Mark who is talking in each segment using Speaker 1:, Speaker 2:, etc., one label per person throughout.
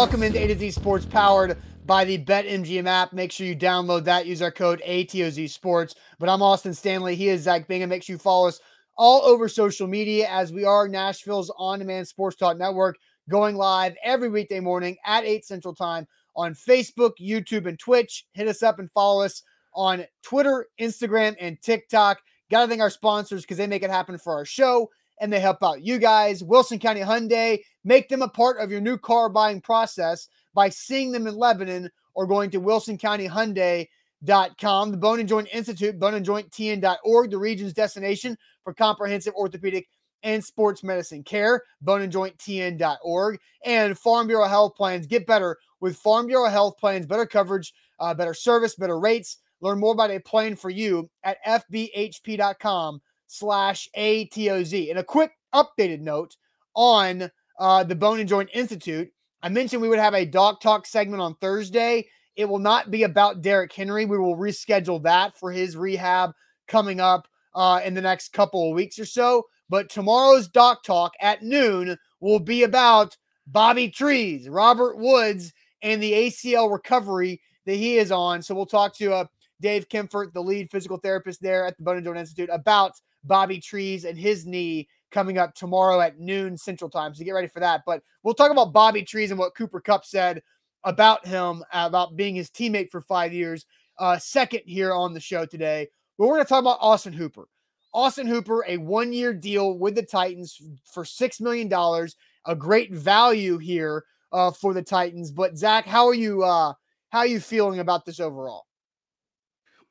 Speaker 1: Welcome into A to Z Sports powered by the BetMGM app. Make sure you download that. Use our code ATOZ Sports. But I'm Austin Stanley. He is Zach Bingham. Make sure you follow us all over social media as we are Nashville's on demand sports talk network going live every weekday morning at 8 Central Time on Facebook, YouTube, and Twitch. Hit us up and follow us on Twitter, Instagram, and TikTok. Got to thank our sponsors because they make it happen for our show and they help out you guys. Wilson County Hyundai, make them a part of your new car buying process by seeing them in Lebanon or going to wilsoncountyhyundai.com. The Bone and Joint Institute, boneandjointtn.org, the region's destination for comprehensive orthopedic and sports medicine care, boneandjointtn.org, and Farm Bureau Health Plans. Get better with Farm Bureau Health Plans, better coverage, uh, better service, better rates. Learn more about a plan for you at fbhp.com slash ATOZ. And a quick updated note on uh, the Bone and Joint Institute. I mentioned we would have a Doc Talk segment on Thursday. It will not be about Derrick Henry. We will reschedule that for his rehab coming up uh, in the next couple of weeks or so. But tomorrow's Doc Talk at noon will be about Bobby Trees, Robert Woods, and the ACL recovery that he is on. So we'll talk to uh, Dave Kempfert, the lead physical therapist there at the Bone and Joint Institute, about Bobby Trees and his knee coming up tomorrow at noon Central Time. So get ready for that. But we'll talk about Bobby Trees and what Cooper Kupp said about him, about being his teammate for five years. Uh, second here on the show today. But we're going to talk about Austin Hooper. Austin Hooper, a one year deal with the Titans for $6 million. A great value here uh, for the Titans. But Zach, how are you? Uh, how are you feeling about this overall?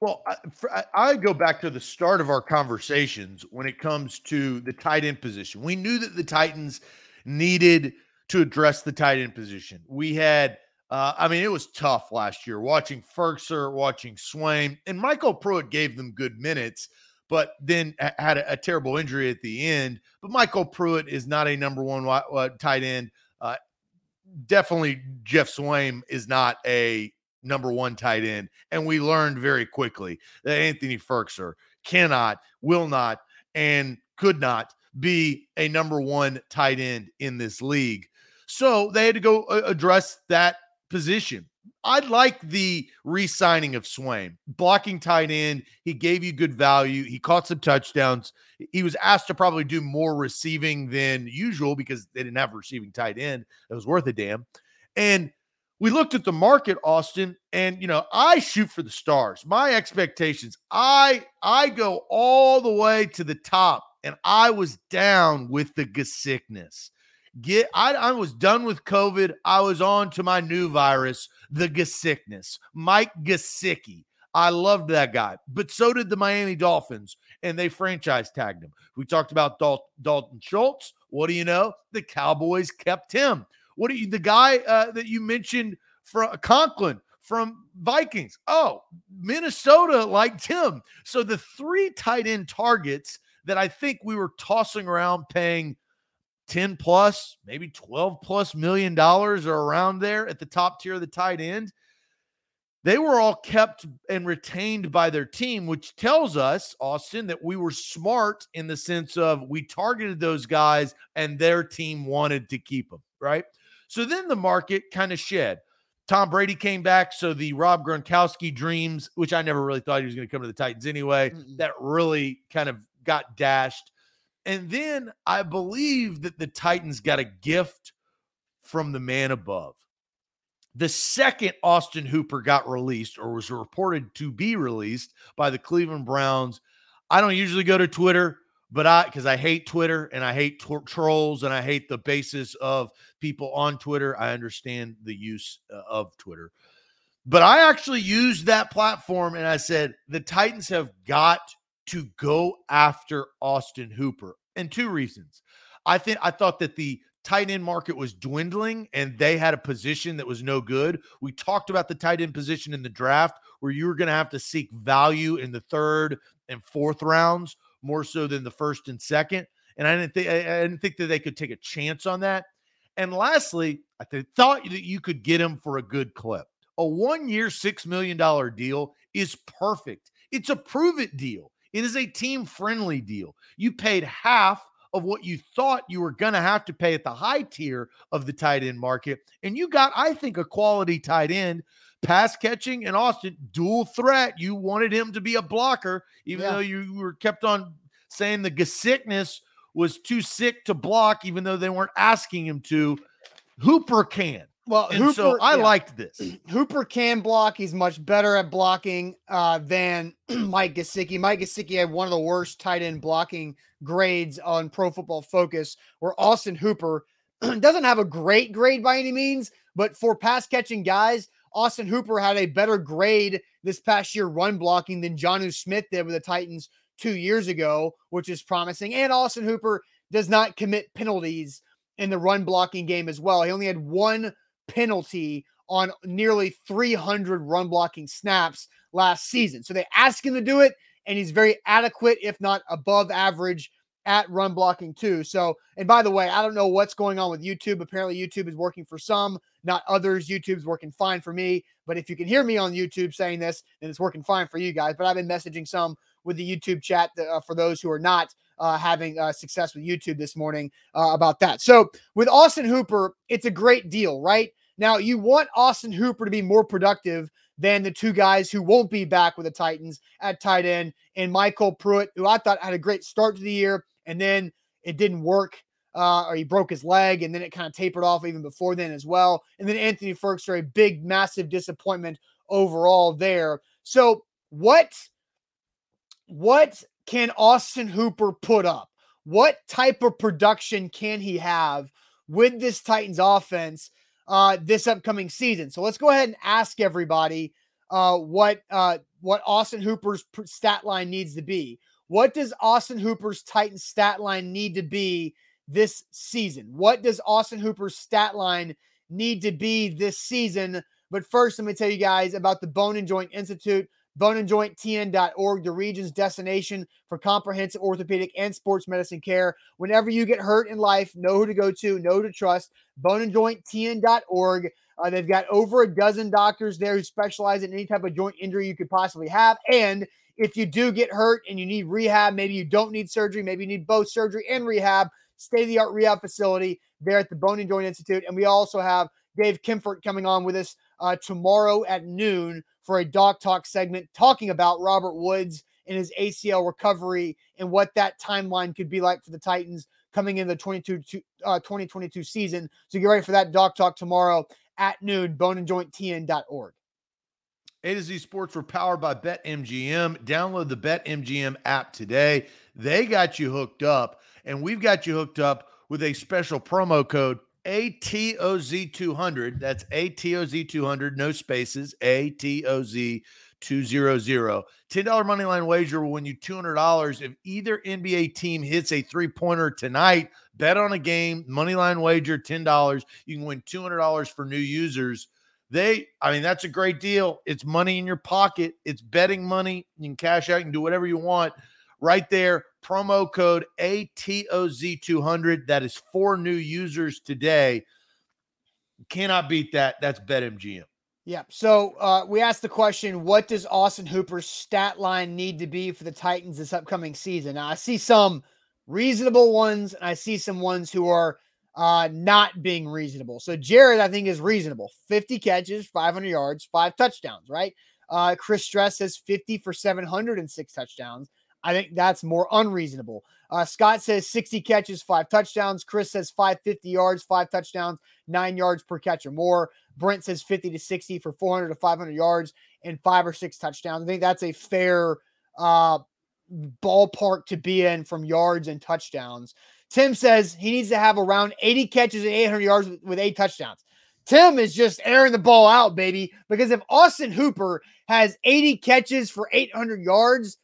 Speaker 2: Well, I, I, go back to the start of our conversations when it comes to the tight end position. We knew that the Titans needed to address the tight end position. We had, uh, I mean, it was tough last year watching Firkser, watching Swaim, and Michael Pruitt gave them good minutes, but then had a, a terrible injury at the end. But Michael Pruitt is not a number one uh, tight end. Uh, definitely, Geoff Swaim is not a number one tight end. And we learned very quickly that Anthony Firkser cannot, will not, and could not be a number one tight end in this league. So they had to go uh, address that position. I like the re signing of Swaim, blocking tight end. He gave you good value. He caught some touchdowns. He was asked to probably do more receiving than usual because they didn't have a receiving tight end that was worth a damn. And we looked at the market austin and you know i shoot for the stars. My expectations i i go all the way to the top and i was down with the sickness get I, I was done with covid. I was on to my new virus the sickness mike gesicki i loved that guy but so did the miami dolphins and they franchise tagged him. We talked about Dal- dalton schultz. What do you know? The cowboys kept him what are you, the guy uh, that you mentioned from Conklin from Vikings? Oh, Minnesota liked him. So the three tight end targets that I think we were tossing around paying 10 plus, maybe 12 plus million dollars or around there at the top tier of the tight end. They were all kept and retained by their team, which tells us, Austin, that we were smart in the sense of we targeted those guys and their team wanted to keep them, right? So then the market kind of shed. Tom Brady came back, so the Rob Gronkowski dreams, which I never really thought he was going to come to the Titans anyway, mm that really kind of got dashed. And then I believe that the Titans got a gift from the man above. The second Austin Hooper got released or was reported to be released by the Cleveland Browns, I don't usually go to Twitter but I because I hate Twitter and I hate trolls and I hate the basis of people on Twitter. I understand the use uh, of Twitter, but I actually used that platform and I said the Titans have got to go after Austin Hooper, and two reasons. I think I thought that the tight end market was dwindling and they had a position that was no good. We talked about the tight end position in the draft where you were going to have to seek value in the third and fourth rounds more so than the first and second. And I didn't think I didn't think that they could take a chance on that. And lastly, I th- thought that you could get him for a good clip. A one-year, six million dollar deal is perfect. It's a prove it deal. It is a team friendly deal. You paid half of what you thought you were going to have to pay at the high tier of the tight end market. And you got, I think, a quality tight end, pass catching, and Austin, dual threat. You wanted him to be a blocker, even yeah. though you were kept on saying the sickness was too sick to block, even though they weren't asking him to. Hooper can.
Speaker 1: Well,
Speaker 2: and
Speaker 1: Hooper,
Speaker 2: so I yeah. liked this.
Speaker 1: Hooper can block. He's much better at blocking uh, than Mike Gesicki. Mike Gesicki had one of the worst tight end blocking grades on Pro Football Focus, where Austin Hooper doesn't have a great grade by any means, but for pass catching guys, Austin Hooper had a better grade this past year run blocking than Jonnu Smith did with the Titans two years ago, which is promising. And Austin Hooper does not commit penalties in the run blocking game as well. He only had one penalty on nearly 300 run blocking snaps last season. So they ask him to do it, and he's very adequate, if not above average, at run blocking too. So, and by the way, I don't know what's going on with YouTube. Apparently, YouTube is working for some, not others. YouTube's working fine for me. But if you can hear me on YouTube saying this, then it's working fine for you guys. But I've been messaging some with the YouTube chat uh, for those who are not uh, having uh, success with YouTube this morning uh, about that. So with Austin Hooper, it's a great deal, right? Now, you want Austin Hooper to be more productive than the two guys who won't be back with the Titans at tight end and Michael Pruitt, who I thought had a great start to the year and then it didn't work. Uh, or he broke his leg and then it kind of tapered off even before then as well. And then Anthony Firkser, a big, massive disappointment overall there. So, what what can Austin Hooper put up? What type of production can he have with this Titans offense uh, this upcoming season? So let's go ahead and ask everybody uh, what uh, what Austin Hooper's stat line needs to be. What does Austin Hooper's Titans stat line need to be this season? What does Austin Hooper's stat line need to be this season? But first, let me tell you guys about the Bone and Joint Institute boneandjointtn.org, the region's destination for comprehensive orthopedic and sports medicine care. Whenever you get hurt in life, know who to go to, know who to trust. Boneandjointtn.org. Uh, they've got over a dozen doctors there who specialize in any type of joint injury you could possibly have. And if you do get hurt and you need rehab, maybe you don't need surgery, maybe you need both surgery and rehab, state of the art rehab facility there at the Bone and Joint Institute. And we also have Dave Kimfort coming on with us uh, tomorrow at noon for a Doc Talk segment talking about Robert Woods and his ACL recovery and what that timeline could be like for the Titans coming in the 22, uh, 2022 season. So get ready for that Doc Talk tomorrow at noon, boneandjointtn.org.
Speaker 2: A to Z Sports were powered by BetMGM. Download the BetMGM app today. They got you hooked up, and we've got you hooked up with a special promo code ATOZ200. That's ATOZ200, no spaces, ATOZ200. $10 money line wager will win you $200 if either NBA team hits a three pointer tonight. Bet on a game, money line wager, $10. You can win $200 for new users. They, I mean, that's a great deal. It's money in your pocket, it's betting money. You can cash out, you can do whatever you want right there. Promo code ATOZ200. That is four new users today. Cannot beat that. That's BetMGM.
Speaker 1: Yeah. So uh, we asked the question what does Austin Hooper's stat line need to be for the Titans this upcoming season? Now, I see some reasonable ones, and I see some ones who are uh, not being reasonable. So Jared, I think, is reasonable 50 catches, 500 yards, five touchdowns, right? Uh, Chris Stress says 50 for 706 touchdowns. I think that's more unreasonable. Uh, Scott says 60 catches, five touchdowns. Chris says 550 yards, five touchdowns, nine yards per catch or more. Brent says 50 to 60 for 400 to 500 yards and five or six touchdowns. I think that's a fair uh, ballpark to be in from yards and touchdowns. Tim says he needs to have around 80 catches and 800 yards with, with eight touchdowns. Tim is just airing the ball out, baby. Because if Austin Hooper has 80 catches for 800 yards,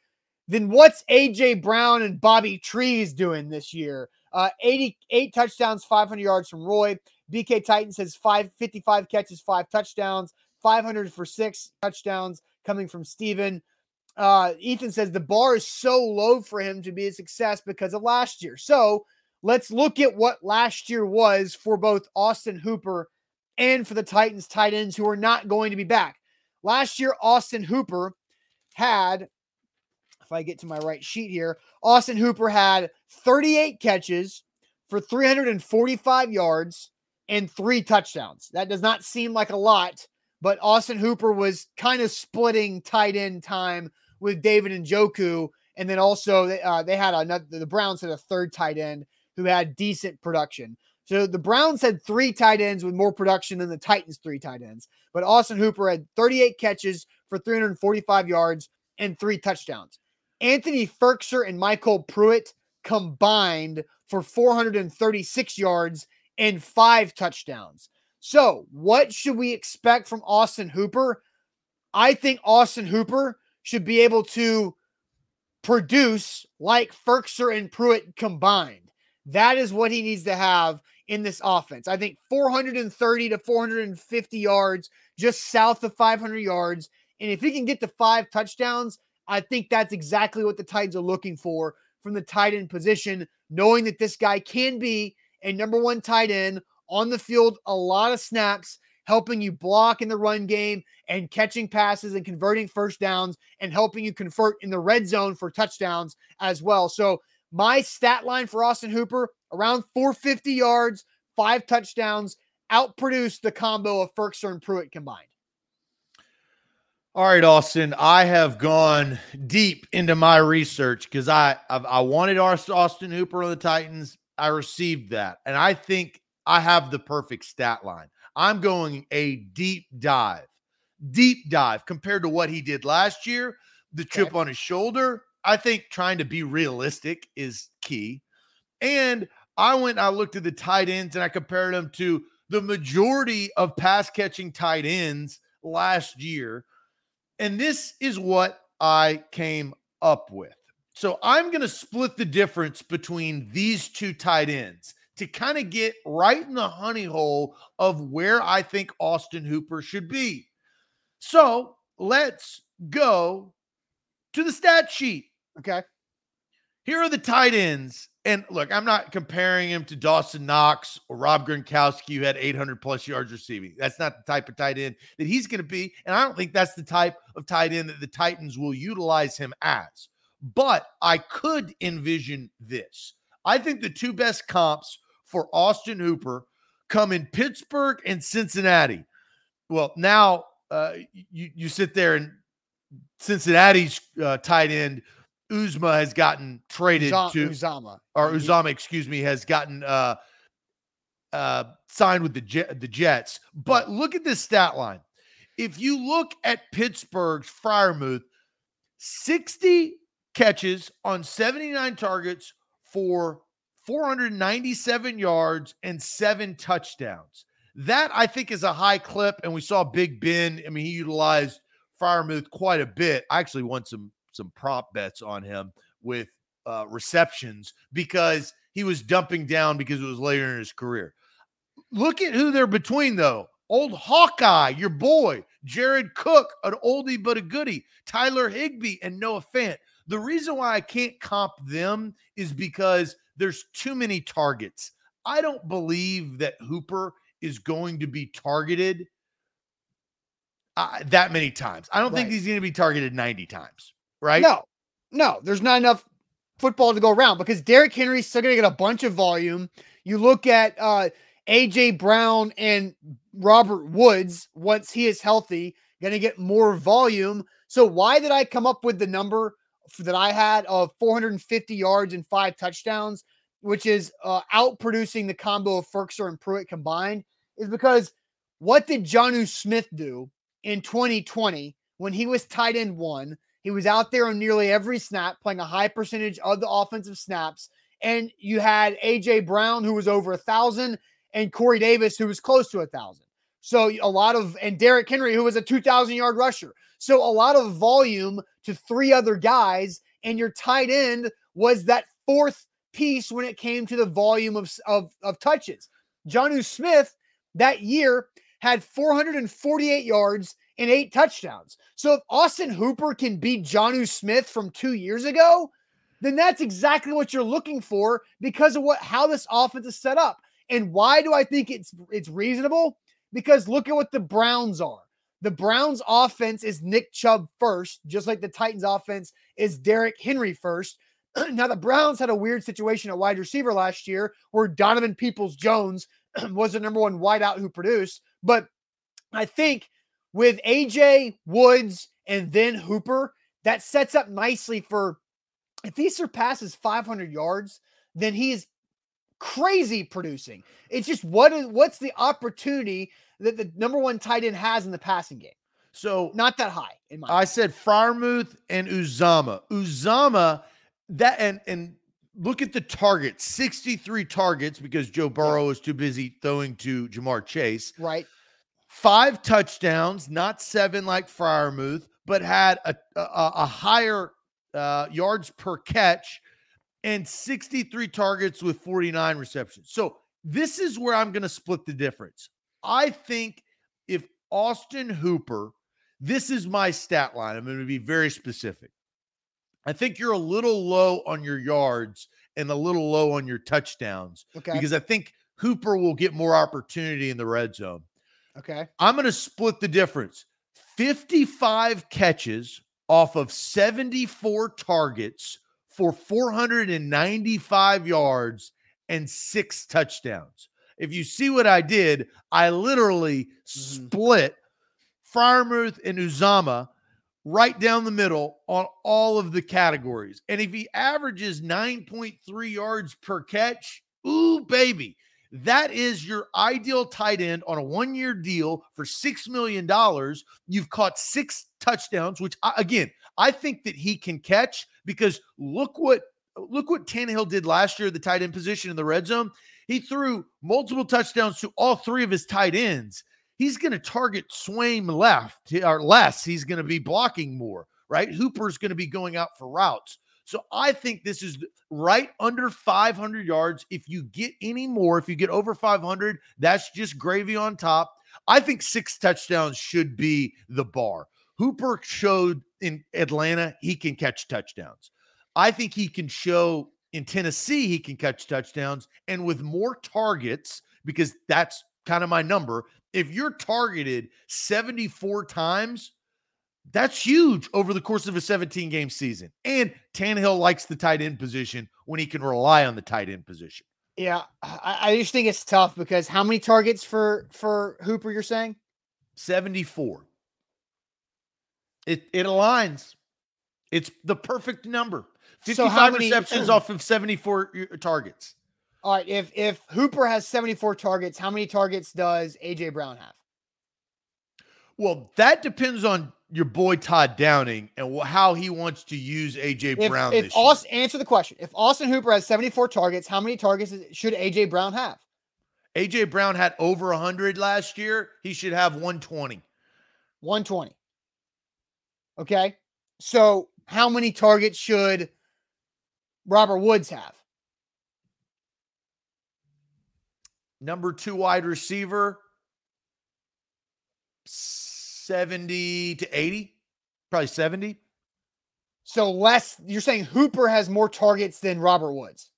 Speaker 1: then what's AJ Brown and Bobby Trees doing this year? Uh, 88 touchdowns, 500 yards from Roy. BK Titan says 555 catches, five touchdowns, 500 for six touchdowns coming from Steven. Uh, Ethan says the bar is so low for him to be a success because of last year. So let's look at what last year was for both Austin Hooper and for the Titans tight ends who are not going to be back. Last year, Austin Hooper had if I get to my right sheet here, Austin Hooper had 38 catches for 345 yards and three touchdowns. That does not seem like a lot, but Austin Hooper was kind of splitting tight end time with David Njoku. And then also uh, they had another, the Browns had a third tight end who had decent production. So the Browns had three tight ends with more production than the Titans' three tight ends. But Austin Hooper had 38 catches for 345 yards and three touchdowns. Anthony Firkser and Michael Pruitt combined for 436 yards and five touchdowns. So, what should we expect from Austin Hooper? I think Austin Hooper should be able to produce like Firkser and Pruitt combined. That is what he needs to have in this offense. I think 430 to 450 yards, just south of 500 yards. And if he can get to five touchdowns, I think that's exactly what the Titans are looking for from the tight end position, knowing that this guy can be a number one tight end on the field, a lot of snaps, helping you block in the run game and catching passes and converting first downs and helping you convert in the red zone for touchdowns as well. So, my stat line for Austin Hooper around 450 yards, five touchdowns, outproduced the combo of Firkser and Pruitt combined.
Speaker 2: All right, Austin. I have gone deep into my research because I I've, i wanted Austin Hooper on the Titans. I received that, and I think I have the perfect stat line. I'm going a deep dive, deep dive compared to what he did last year. The chip okay. on his shoulder. I think trying to be realistic is key. And I went, I looked at the tight ends and I compared them to the majority of pass catching tight ends last year. And this is what I came up with. So I'm going to split the difference between these two tight ends to kind of get right in the honey hole of where I think Austin Hooper should be. So let's go to the stat sheet.
Speaker 1: Okay.
Speaker 2: Here are the tight ends and look, I'm not comparing him to Dawson Knox or Rob Gronkowski, who had 800 plus yards receiving. That's not the type of tight end that he's going to be. And I don't think that's the type of tight end that the Titans will utilize him as. But I could envision this. I think the two best comps for Austin Hooper come in Pittsburgh and Cincinnati. Well, now uh, you, you sit there and Cincinnati's uh, tight end Uzomah has gotten traded to
Speaker 1: Uzomah
Speaker 2: or Uzama, excuse me, has gotten uh uh signed with the Jet, the Jets. But look at this stat line. If you look at Pittsburgh's Freiermuth, 60 catches on 79 targets for 497 yards and seven touchdowns. That I think is a high clip. And we saw Big Ben. I mean, he utilized Freiermuth quite a bit. I actually won some some prop bets on him with uh, receptions because he was dumping down because it was later in his career. Look at who they're between, though. Old Hawkeye, your boy, Jared Cook, an oldie but a goodie, Tyler Higbee, and Noah Fant. The reason why I can't comp them is because there's too many targets. I don't believe that Hooper is going to be targeted uh, that many times. I don't right. think he's going to be targeted 90 times right?
Speaker 1: No, no, there's not enough football to go around because Derrick Henry's still going to get a bunch of volume. You look at uh, AJ Brown and Robert Woods once he is healthy, going to get more volume. So why did I come up with the number that I had of 450 yards and five touchdowns, which is uh, out producing the combo of Firkser and Pruitt combined? Is because what did Jonnu Smith do in 2020 when he was tight end one? He was out there on nearly every snap, playing a high percentage of the offensive snaps. And you had AJ Brown, who was over a thousand, and Corey Davis, who was close to a thousand. So a lot of, and Derrick Henry, who was a 2,000 yard rusher. So a lot of volume to three other guys. And your tight end was that fourth piece when it came to the volume of, of, of touches. Jonnu Smith that year had 448 yards and eight touchdowns. So if Austin Hooper can beat Jonnu Smith from two years ago, then that's exactly what you're looking for because of what how this offense is set up. And why do I think it's it's reasonable? Because look at what the Browns are. The Browns offense is Nick Chubb first, just like the Titans offense is Derrick Henry first. now, the Browns had a weird situation at wide receiver last year where Donovan Peoples Jones was the number one wideout who produced. But I think with AJ Woods and then Hooper, that sets up nicely for if he surpasses 500 yards, then he's crazy producing. It's just what is what's the opportunity that the number one tight end has in the passing game?
Speaker 2: So
Speaker 1: not that high in my.
Speaker 2: I opinion. said Freiermuth and Uzama. Uzama, that and and look at the targets 63 targets because Joe Burrow is too busy throwing to Ja'Marr Chase.
Speaker 1: Right.
Speaker 2: Five touchdowns, not seven like Freiermuth, but had a, a, a higher uh, yards per catch and 63 targets with 49 receptions. So this is where I'm going to split the difference. I think if Austin Hooper, this is my stat line, I'm going to be very specific. I think you're a little low on your yards and a little low on your touchdowns.
Speaker 1: Okay.
Speaker 2: Because I think Hooper will get more opportunity in the red zone.
Speaker 1: Okay.
Speaker 2: I'm going to split the difference 55 catches off of 74 targets for 495 yards and six touchdowns. If you see what I did, I literally mm-hmm. split Freiermuth and Uzama right down the middle on all of the categories. And if he averages 9.3 yards per catch, ooh, baby, that is your ideal tight end on a one year deal for $6 million. You've caught six touchdowns, which again, I think that he can catch because look what look what Tannehill did last year, the tight end position in the red zone. He threw multiple touchdowns to all three of his tight ends he's going to target Swaim left or less. He's going to be blocking more, right? Hooper's going to be going out for routes. So I think this is right under 500 yards. If you get any more, if you get over 500, that's just gravy on top. I think six touchdowns should be the bar. Hooper showed in Atlanta he can catch touchdowns. I think he can show in Tennessee he can catch touchdowns and with more targets because that's kind of my number if you're targeted 74 times, that's huge over the course of a 17 game season. And Tannehill likes the tight end position when he can rely on the tight end position.
Speaker 1: Yeah, I, I just think it's tough because how many targets for for Hooper you're saying?
Speaker 2: 74. It it aligns. It's the perfect number. 55 so many, receptions off of 74 uh, targets.
Speaker 1: All right, if if Hooper has 74 targets, how many targets does AJ Brown have?
Speaker 2: Well, that depends on your boy Todd Downing and how he wants to use AJ
Speaker 1: if,
Speaker 2: Brown.
Speaker 1: If Austin, answer the question, if Austin Hooper has 74 targets, how many targets should AJ Brown have?
Speaker 2: AJ Brown had over 100 last year. He should have 120.
Speaker 1: 120. Okay. So, how many targets should Robert Woods have?
Speaker 2: number two wide receiver, 70 to 80, probably 70.
Speaker 1: So less, you're saying Hooper has more targets than Robert Woods.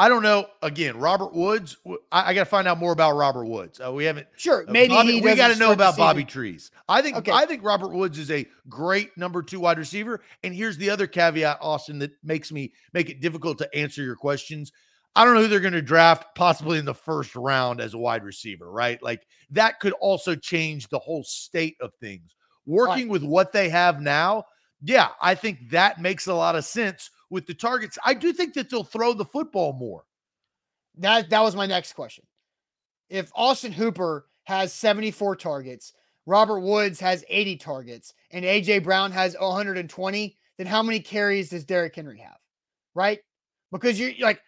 Speaker 2: I don't know. Again, Robert Woods. I, I got to find out more about Robert Woods. Uh, we haven't.
Speaker 1: Sure, uh, maybe
Speaker 2: Bobby, we got to know about Bobby. Trees. I think. Okay. I think Robert Woods is a great number two wide receiver. And here's the other caveat, Austin, that makes me make it difficult to answer your questions. I don't know who they're going to draft possibly in the first round as a wide receiver, right? Like that could also change the whole state of things. Working right. with what they have now, yeah, I think that makes a lot of sense with the targets. I do think that they'll throw the football more.
Speaker 1: That that was my next question. If Austin Hooper has 74 targets, Robert Woods has 80 targets, and AJ Brown has 120, then how many carries does Derrick Henry have? Right? Because you're like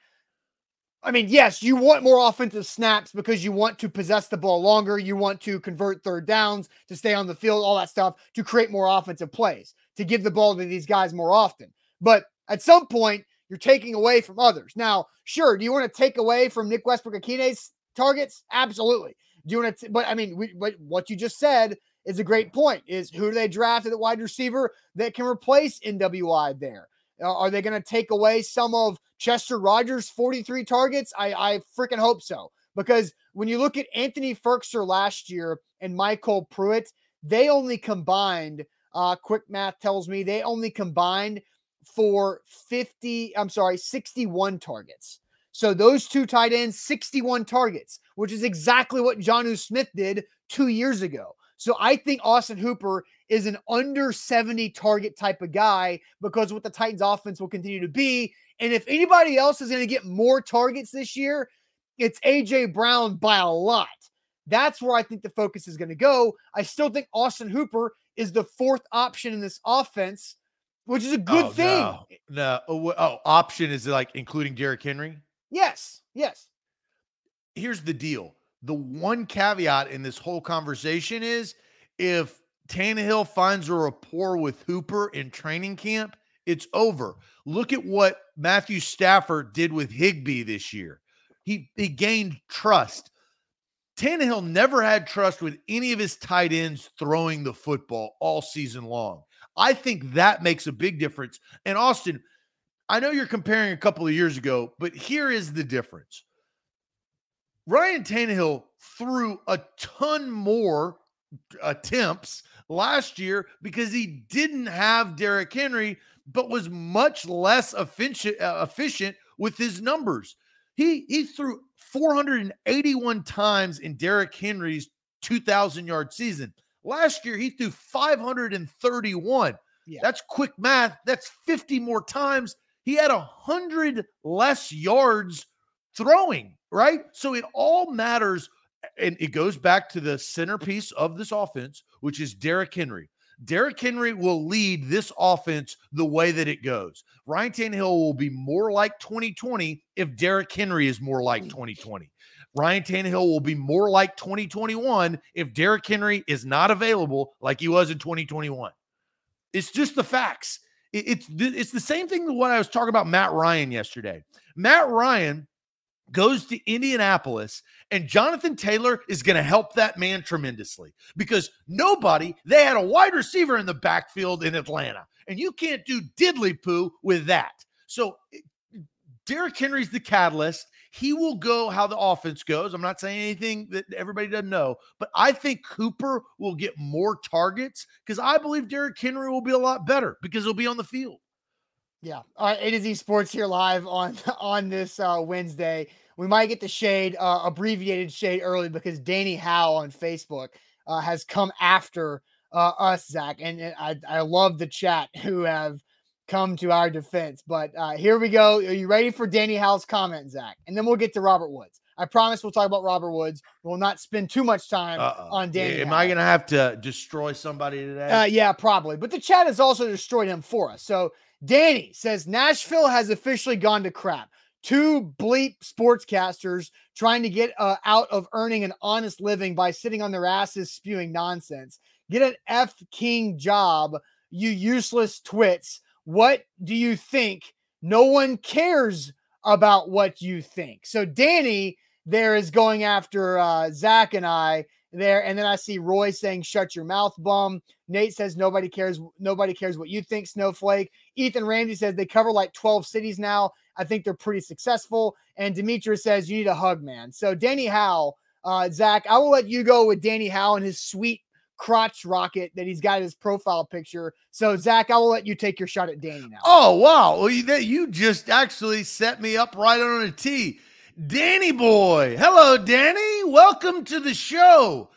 Speaker 1: I mean, yes, you want more offensive snaps because you want to possess the ball longer. You want to convert third downs, to stay on the field, all that stuff, to create more offensive plays, to give the ball to these guys more often. But at some point, you're taking away from others. Now, sure, do you want to take away from Nick Westbrook-Ikhine's targets? Absolutely. Do you want to? But I mean, we, but what you just said is a great point. Is who do they draft at the wide receiver that can replace NWI there? Uh, are they going to take away some of Chester Rogers' 43 targets? I, I freaking hope so. Because when you look at Anthony Firkser last year and Michael Pruitt, they only combined, uh, quick math tells me they only combined for 50, I'm sorry, 61 targets. So those two tight ends, 61 targets, which is exactly what Jonnu Smith did two years ago. So I think Austin Hooper is an under 70 target type of guy because what the Titans offense will continue to be. And if anybody else is going to get more targets this year, it's AJ Brown by a lot. That's where I think the focus is going to go. I still think Austin Hooper is the fourth option in this offense, which is a good
Speaker 2: oh,
Speaker 1: thing.
Speaker 2: No, no. Oh, oh, option is like including Derrick Henry?
Speaker 1: Yes, yes.
Speaker 2: Here's the deal. The one caveat in this whole conversation is if Tannehill finds a rapport with Hooper in training camp, it's over. Look at what Matthew Stafford did with Higbee this year. He, he gained trust. Tannehill never had trust with any of his tight ends throwing the football all season long. I think that makes a big difference. And Austin, I know you're comparing a couple of years ago, but here is the difference. Ryan Tannehill threw a ton more attempts last year because he didn't have Derrick Henry, but was much less efficient, uh, efficient with his numbers. He he threw 481 times in Derrick Henry's 2,000 yard season. Last year, he threw 531. Yeah. That's quick math. That's 50 more times he had a hundred less yards throwing, right? So it all matters. And it goes back to the centerpiece of this offense, which is Derrick Henry. Derrick Henry will lead this offense the way that it goes. Ryan Tannehill will be more like 2020 if Derrick Henry is more like mm. 2020. Ryan Tannehill will be more like 2021 if Derrick Henry is not available like he was in 2021. It's just the facts it's it's the same thing that what I was talking about Matt Ryan yesterday. Matt Ryan goes to Indianapolis and Jonathan Taylor is going to help that man tremendously because nobody they had a wide receiver in the backfield in Atlanta and you can't do diddly poo with that. So eh, Derrick Henry's the catalyst. He will go how the offense goes. I'm not saying anything that everybody doesn't know, but I think Cooper will get more targets because I believe Derrick Henry will be a lot better because he'll be on the field.
Speaker 1: Yeah. All right. A to Z Sports here live on on this uh, Wednesday. We might get the shade, uh, abbreviated shade early because Danny Howe on Facebook uh, has come after uh, us, Zach. And, and I, I love the chat who have come to our defense. But uh, here we go. Are you ready for Danny Howe's comment, Zach? And then we'll get to Robert Woods. I promise we'll talk about Robert Woods. We'll not spend too much time Uh-oh. on Danny.
Speaker 2: Am Howe. I going to have to destroy somebody today?
Speaker 1: Uh, yeah, probably. But the chat has also destroyed him for us. So Danny says Nashville has officially gone to crap. Two bleep sportscasters trying to get uh, out of earning an honest living by sitting on their asses spewing nonsense. Get an F King job, you useless twits. What do you think? No one cares about what you think. So Danny there is going after uh, Zach and I there, and then I see Roy saying "Shut your mouth, bum." Nate says nobody cares. Nobody cares what you think, Snowflake. Ethan Ramsey says they cover like twelve cities now. I think they're pretty successful. And Demetrius says you need a hug, man. So Danny Howe, uh, Zach, I will let you go with Danny Howe and his sweet crotch rocket that he's got in his profile picture. So, Zach, I will let you take your shot at Danny now.
Speaker 2: Oh, wow. Well, you, you just actually set me up right on a tee. Danny boy. Hello, Danny. Welcome to the show.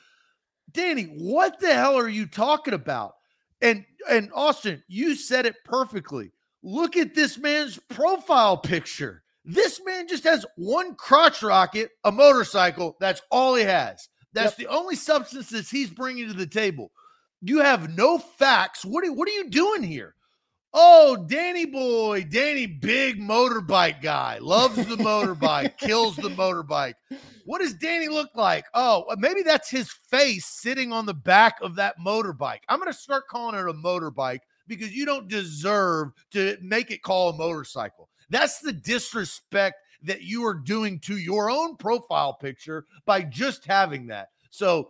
Speaker 2: Danny, what the hell are you talking about? And and Austin, you said it perfectly. Look at this man's profile picture. This man just has one crotch rocket, a motorcycle. That's all he has. That's yep. the only substances he's bringing to the table. You have no facts. What are, what are you doing here? Oh, Danny boy, Danny, big motorbike guy, loves the motorbike, kills the motorbike. What does Danny look like? Oh, uh, maybe that's his face sitting on the back of that motorbike. I'm going to start calling it a motorbike because you don't deserve to make it call a motorcycle. That's the disrespect that you are doing to your own profile picture by just having that. So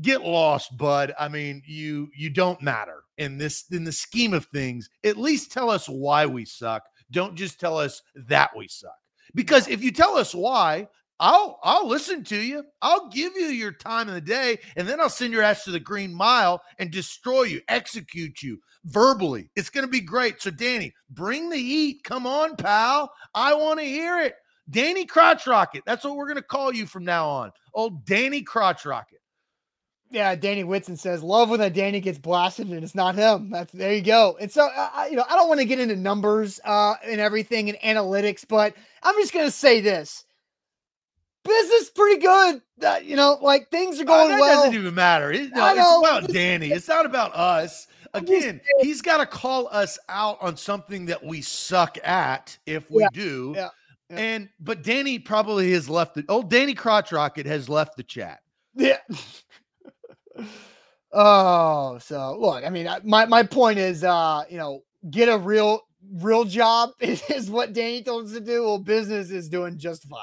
Speaker 2: get lost, bud. I mean, you you don't matter in this in the scheme of things. At least tell us why we suck. Don't just tell us that we suck. Because if you tell us why, I'll I'll listen to you. I'll give you your time of the day, and then I'll send your ass to the green mile and destroy you, execute you verbally. It's gonna be great. So, Danny, bring the heat. Come on, pal. I want to hear it. Danny Crotch Rocket. That's what we're gonna call you from now on. Old Danny Crotch Rocket.
Speaker 1: Yeah, Danny Whitson says, "Love when that Danny gets blasted and it's not him." That's there you go. And so, uh, you know, I don't want to get into numbers uh, and everything and analytics, but I'm just gonna say this: business pretty good. Uh, you know, like things are uh, going
Speaker 2: uh, that
Speaker 1: well.
Speaker 2: Doesn't even matter. It, no, it's about Danny. It's not about us. Again, he's got to call us out on something that we suck at if we
Speaker 1: yeah,
Speaker 2: do.
Speaker 1: Yeah, yeah.
Speaker 2: And but Danny probably has left the old Danny Crotch Rocket has left the chat.
Speaker 1: Yeah. Oh, so look, I mean, my my point is, uh, you know, get a real real job is what Danny told us to do. Well, business is doing just fine.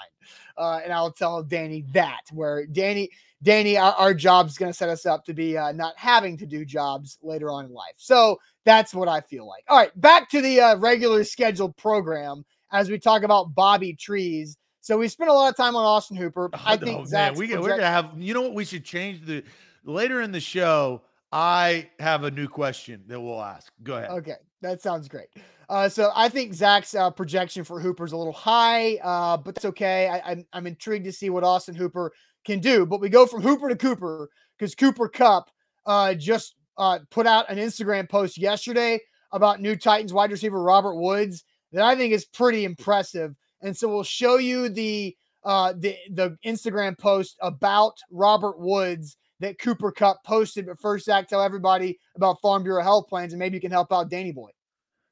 Speaker 1: Uh, and I'll tell Danny that where Danny, Danny, our, our job's going to set us up to be uh, not having to do jobs later on in life. So that's what I feel like. All right, back to the uh, regular scheduled program as we talk about Bobby Trees. So we spent a lot of time on Austin Hooper. Oh, I think
Speaker 2: no, man, we, project- we're going to have, you know what, we should change the later in the show. I have a new question that we'll ask. Go ahead.
Speaker 1: Okay, that sounds great. Uh, so I think Zach's uh, projection for Hooper is a little high, uh, but it's okay. I, I'm, I'm intrigued to see what Austin Hooper can do. But we go from Hooper to Cooper because Cooper Kupp uh, just uh, put out an Instagram post yesterday about new Titans wide receiver Robert Woods that I think is pretty impressive. And so we'll show you the uh, the the Instagram post about Robert Woods that Cooper Kupp posted. But first, Zach, tell everybody about Farm Bureau health plans, and maybe you can help out Danny Boy.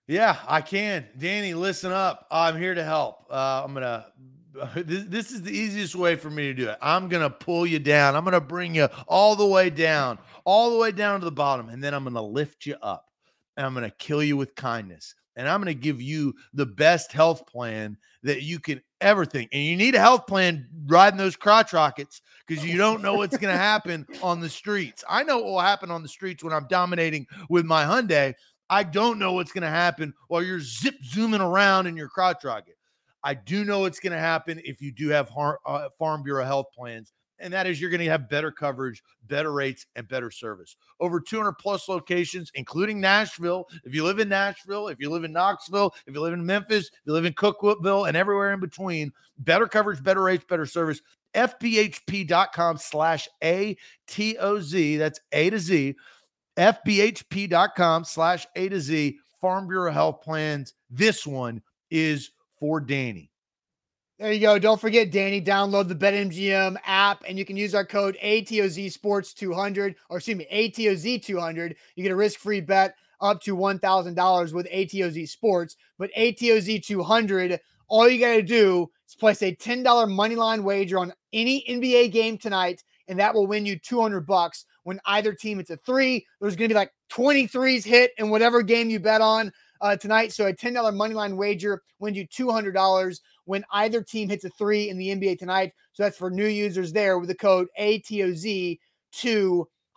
Speaker 2: Yeah, I can. Danny, listen up. I'm here to help. Uh, I'm gonna. This, this is the easiest way for me to do it. I'm gonna pull you down. I'm gonna bring you all the way down, all the way down to the bottom, and then I'm gonna lift you up, and I'm gonna kill you with kindness, and I'm gonna give you the best health plan that you can ever think. And you need a health plan riding those crotch rockets because you don't know what's going to happen on the streets. I know what will happen on the streets when I'm dominating with my Hyundai. I don't know what's going to happen while you're zip zooming around in your crotch rocket. I do know what's going to happen if you do have har- uh, Farm Bureau health plans, and that is you're going to have better coverage, better rates, and better service. Over 200 plus locations, including Nashville. If you live in Nashville, if you live in Knoxville, if you live in Memphis, if you live in Cookeville, and everywhere in between, better coverage, better rates, better service. FBHP.com slash ATOZ. That's A to Z fbhp.com slash A to Z Farm Bureau Health Plans. This one is for Danny.
Speaker 1: There you go. Don't forget, Danny, download the BetMGM app and you can use our code ATOZ Sports 200 or excuse me, ATOZ 200. You get a risk free bet up to $1,000 with ATOZ Sports. But ATOZ 200, all you got to do is place a $10 money line wager on any NBA game tonight, and that will win you 200 bucks when either team it's a three. There's going to be like 23s hit in whatever game you bet on uh, tonight. So a $10 money line wager wins you $200 when either team hits a three in the NBA tonight. So that's for new users there with the code ATOZ200.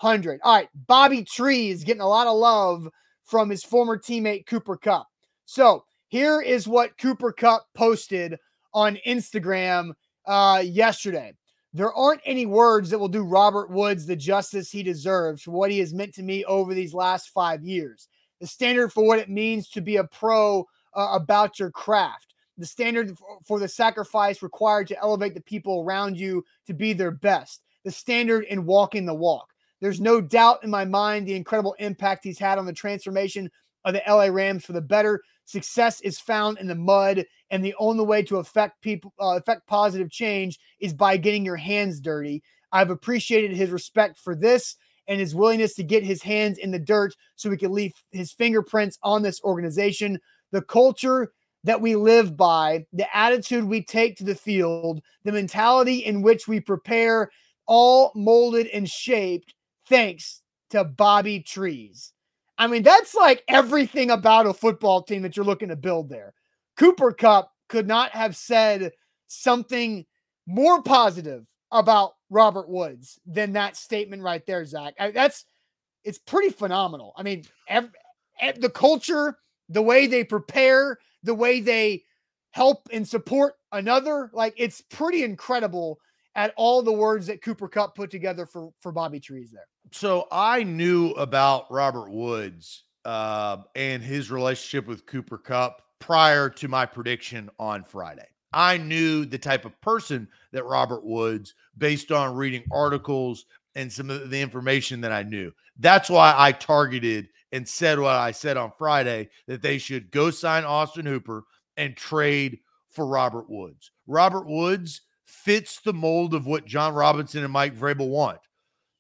Speaker 1: All right, Bobby Tree is getting a lot of love from his former teammate Cooper Kupp. So here is what Cooper Kupp posted on Instagram uh, yesterday. There aren't any words that will do Robert Woods the justice he deserves for what he has meant to me over these last five years. The standard for what it means to be a pro uh, about your craft, the standard for the sacrifice required to elevate the people around you to be their best, the standard in walking the walk. There's no doubt in my mind the incredible impact he's had on the transformation of the LA Rams for the better. Success is found in the mud, and the only way to affect people, uh, affect positive change, is by getting your hands dirty. I've appreciated his respect for this and his willingness to get his hands in the dirt so he can leave his fingerprints on this organization. The culture that we live by, the attitude we take to the field, the mentality in which we prepare, all molded and shaped thanks to Bobby Trees. I mean, that's like everything about a football team that you're looking to build there. Cooper Kupp could not have said something more positive about Robert Woods than that statement right there, Zach. I, that's it's pretty phenomenal. I mean, every, the culture, the way they prepare, the way they help and support another like it's pretty incredible at all the words that Cooper Kupp put together for for Bobby Trees there.
Speaker 2: So I knew about Robert Woods uh, and his relationship with Cooper Kupp prior to my prediction on Friday. I knew the type of person that Robert Woods, based on reading articles and some of the information that I knew. That's why I targeted and said what I said on Friday that they should go sign Austin Hooper and trade for Robert Woods. Robert Woods fits the mold of what Jon Robinson and Mike Vrabel want.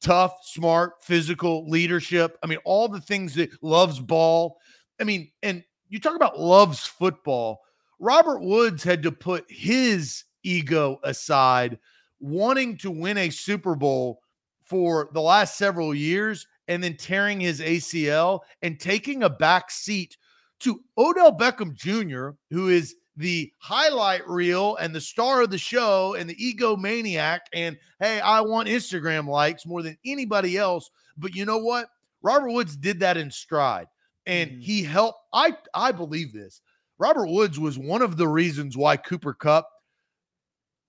Speaker 2: Tough, smart, physical, leadership. I mean, all the things that loves ball. I mean, and you talk about loves football. Robert Woods had to put his ego aside, wanting to win a Super Bowl for the last several years and then tearing his ACL and taking a back seat to Odell Beckham Jr., who is the highlight reel and the star of the show and the egomaniac. And hey, I want Instagram likes more than anybody else. But you know what? Robert Woods did that in stride and mm-hmm. he helped. I, I believe this. Robert Woods was one of the reasons why Cooper Kupp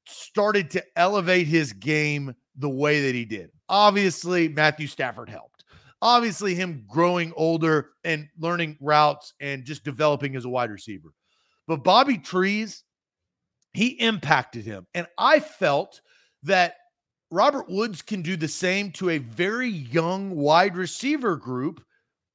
Speaker 2: started to elevate his game the way that he did. Obviously, Matthew Stafford helped. Obviously, him growing older and learning routes and just developing as a wide receiver. But Bobby Trees, he impacted him. And I felt that Robert Woods can do the same to a very young wide receiver group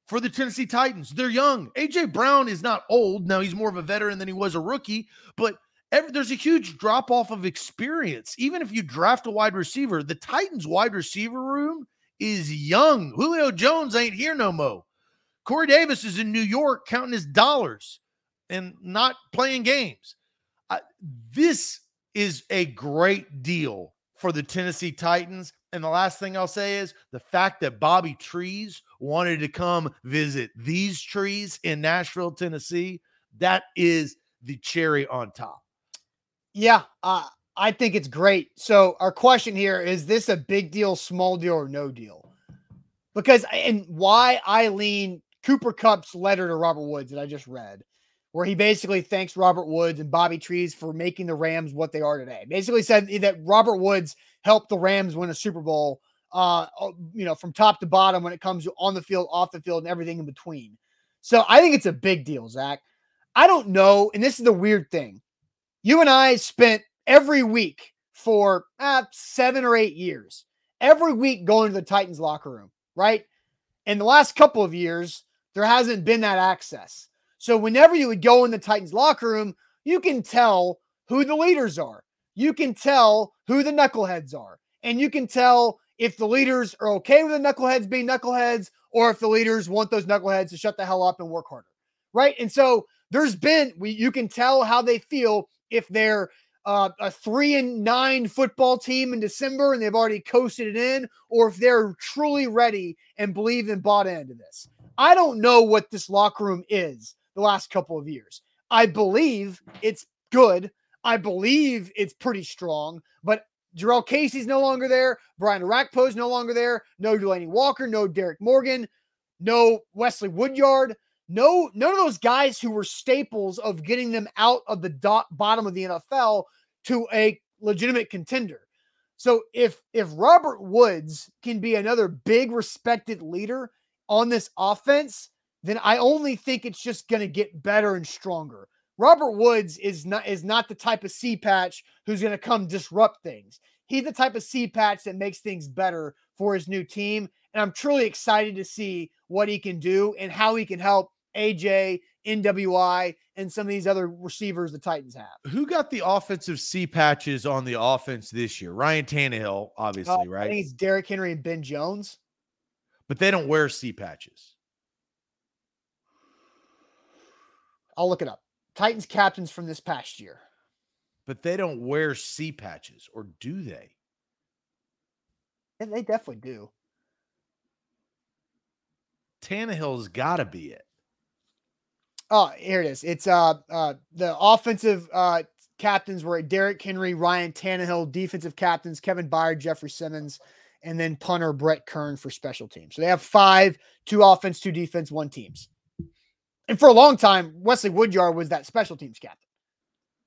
Speaker 2: for the Tennessee Titans. They're young. AJ Brown is not old. Now he's more of a veteran than he was a rookie, but every, there's a huge drop off of experience. Even if you draft a wide receiver, the Titans wide receiver room is young. Julio Jones ain't here no mo. Corey Davis is in New York counting his dollars and not playing games. I, this is a great deal for the Tennessee Titans. And the last thing I'll say is the fact that Bobby Trees wanted to come visit these trees in Nashville, Tennessee, that is the cherry on top.
Speaker 1: Yeah, uh, I think it's great. So, our question here is this a big deal, small deal, or no deal? Because, and why I lean Cooper Kupp's letter to Robert Woods that I just read where he basically thanks Robert Woods and Bobby Trees for making the Rams what they are today. Basically said that Robert Woods helped the Rams win a Super Bowl, uh, you know, from top to bottom when it comes to on the field, off the field, and everything in between. So I think it's a big deal, Zach. I don't know, and this is the weird thing. You and I spent every week for uh, seven or eight years, every week going to the Titans locker room, right? In the last couple of years, there hasn't been that access. So whenever you would go in the Titans locker room, you can tell who the leaders are. You can tell who the knuckleheads are. And you can tell if the leaders are okay with the knuckleheads being knuckleheads or if the leaders want those knuckleheads to shut the hell up and work harder. Right. And so there's been, we, you can tell how they feel if they're uh, a three and nine football team in December and they've already coasted it in, or if they're truly ready and believe and bought into this. I don't know what this locker room is the last couple of years. I believe it's good. I believe it's pretty strong, but Jurrell Casey's no longer there. Brian Orakpo's no longer there. No Delanie Walker, no Derrick Morgan, no Wesley Woodyard, no none of those guys who were staples of getting them out of the dot, bottom of the NFL to a legitimate contender. So if if Robert Woods can be another big respected leader on this offense, then I only think it's just going to get better and stronger. Robert Woods is not is not the type of C patch who's going to come disrupt things. He's the type of C patch that makes things better for his new team, and I'm truly excited to see what he can do and how he can help AJ, NWI, and some of these other receivers the Titans have.
Speaker 2: Who got the offensive C patches on the offense this year? Ryan Tannehill, obviously, uh, right? I
Speaker 1: think it's Derrick Henry and Ben Jones.
Speaker 2: But they don't wear C patches.
Speaker 1: I'll look it up. Titans captains from this past year.
Speaker 2: But they don't wear C patches, or do they?
Speaker 1: Yeah, they definitely do.
Speaker 2: Tannehill's got to be it.
Speaker 1: Oh, here it is. It's uh uh the offensive uh captains were Derrick Henry, Ryan Tannehill, defensive captains Kevin Byard, Jeffrey Simmons, and then punter Brett Kern for special teams. So they have five, two offense, two defense, one teams. And for a long time, Wesley Woodyard was that special teams captain.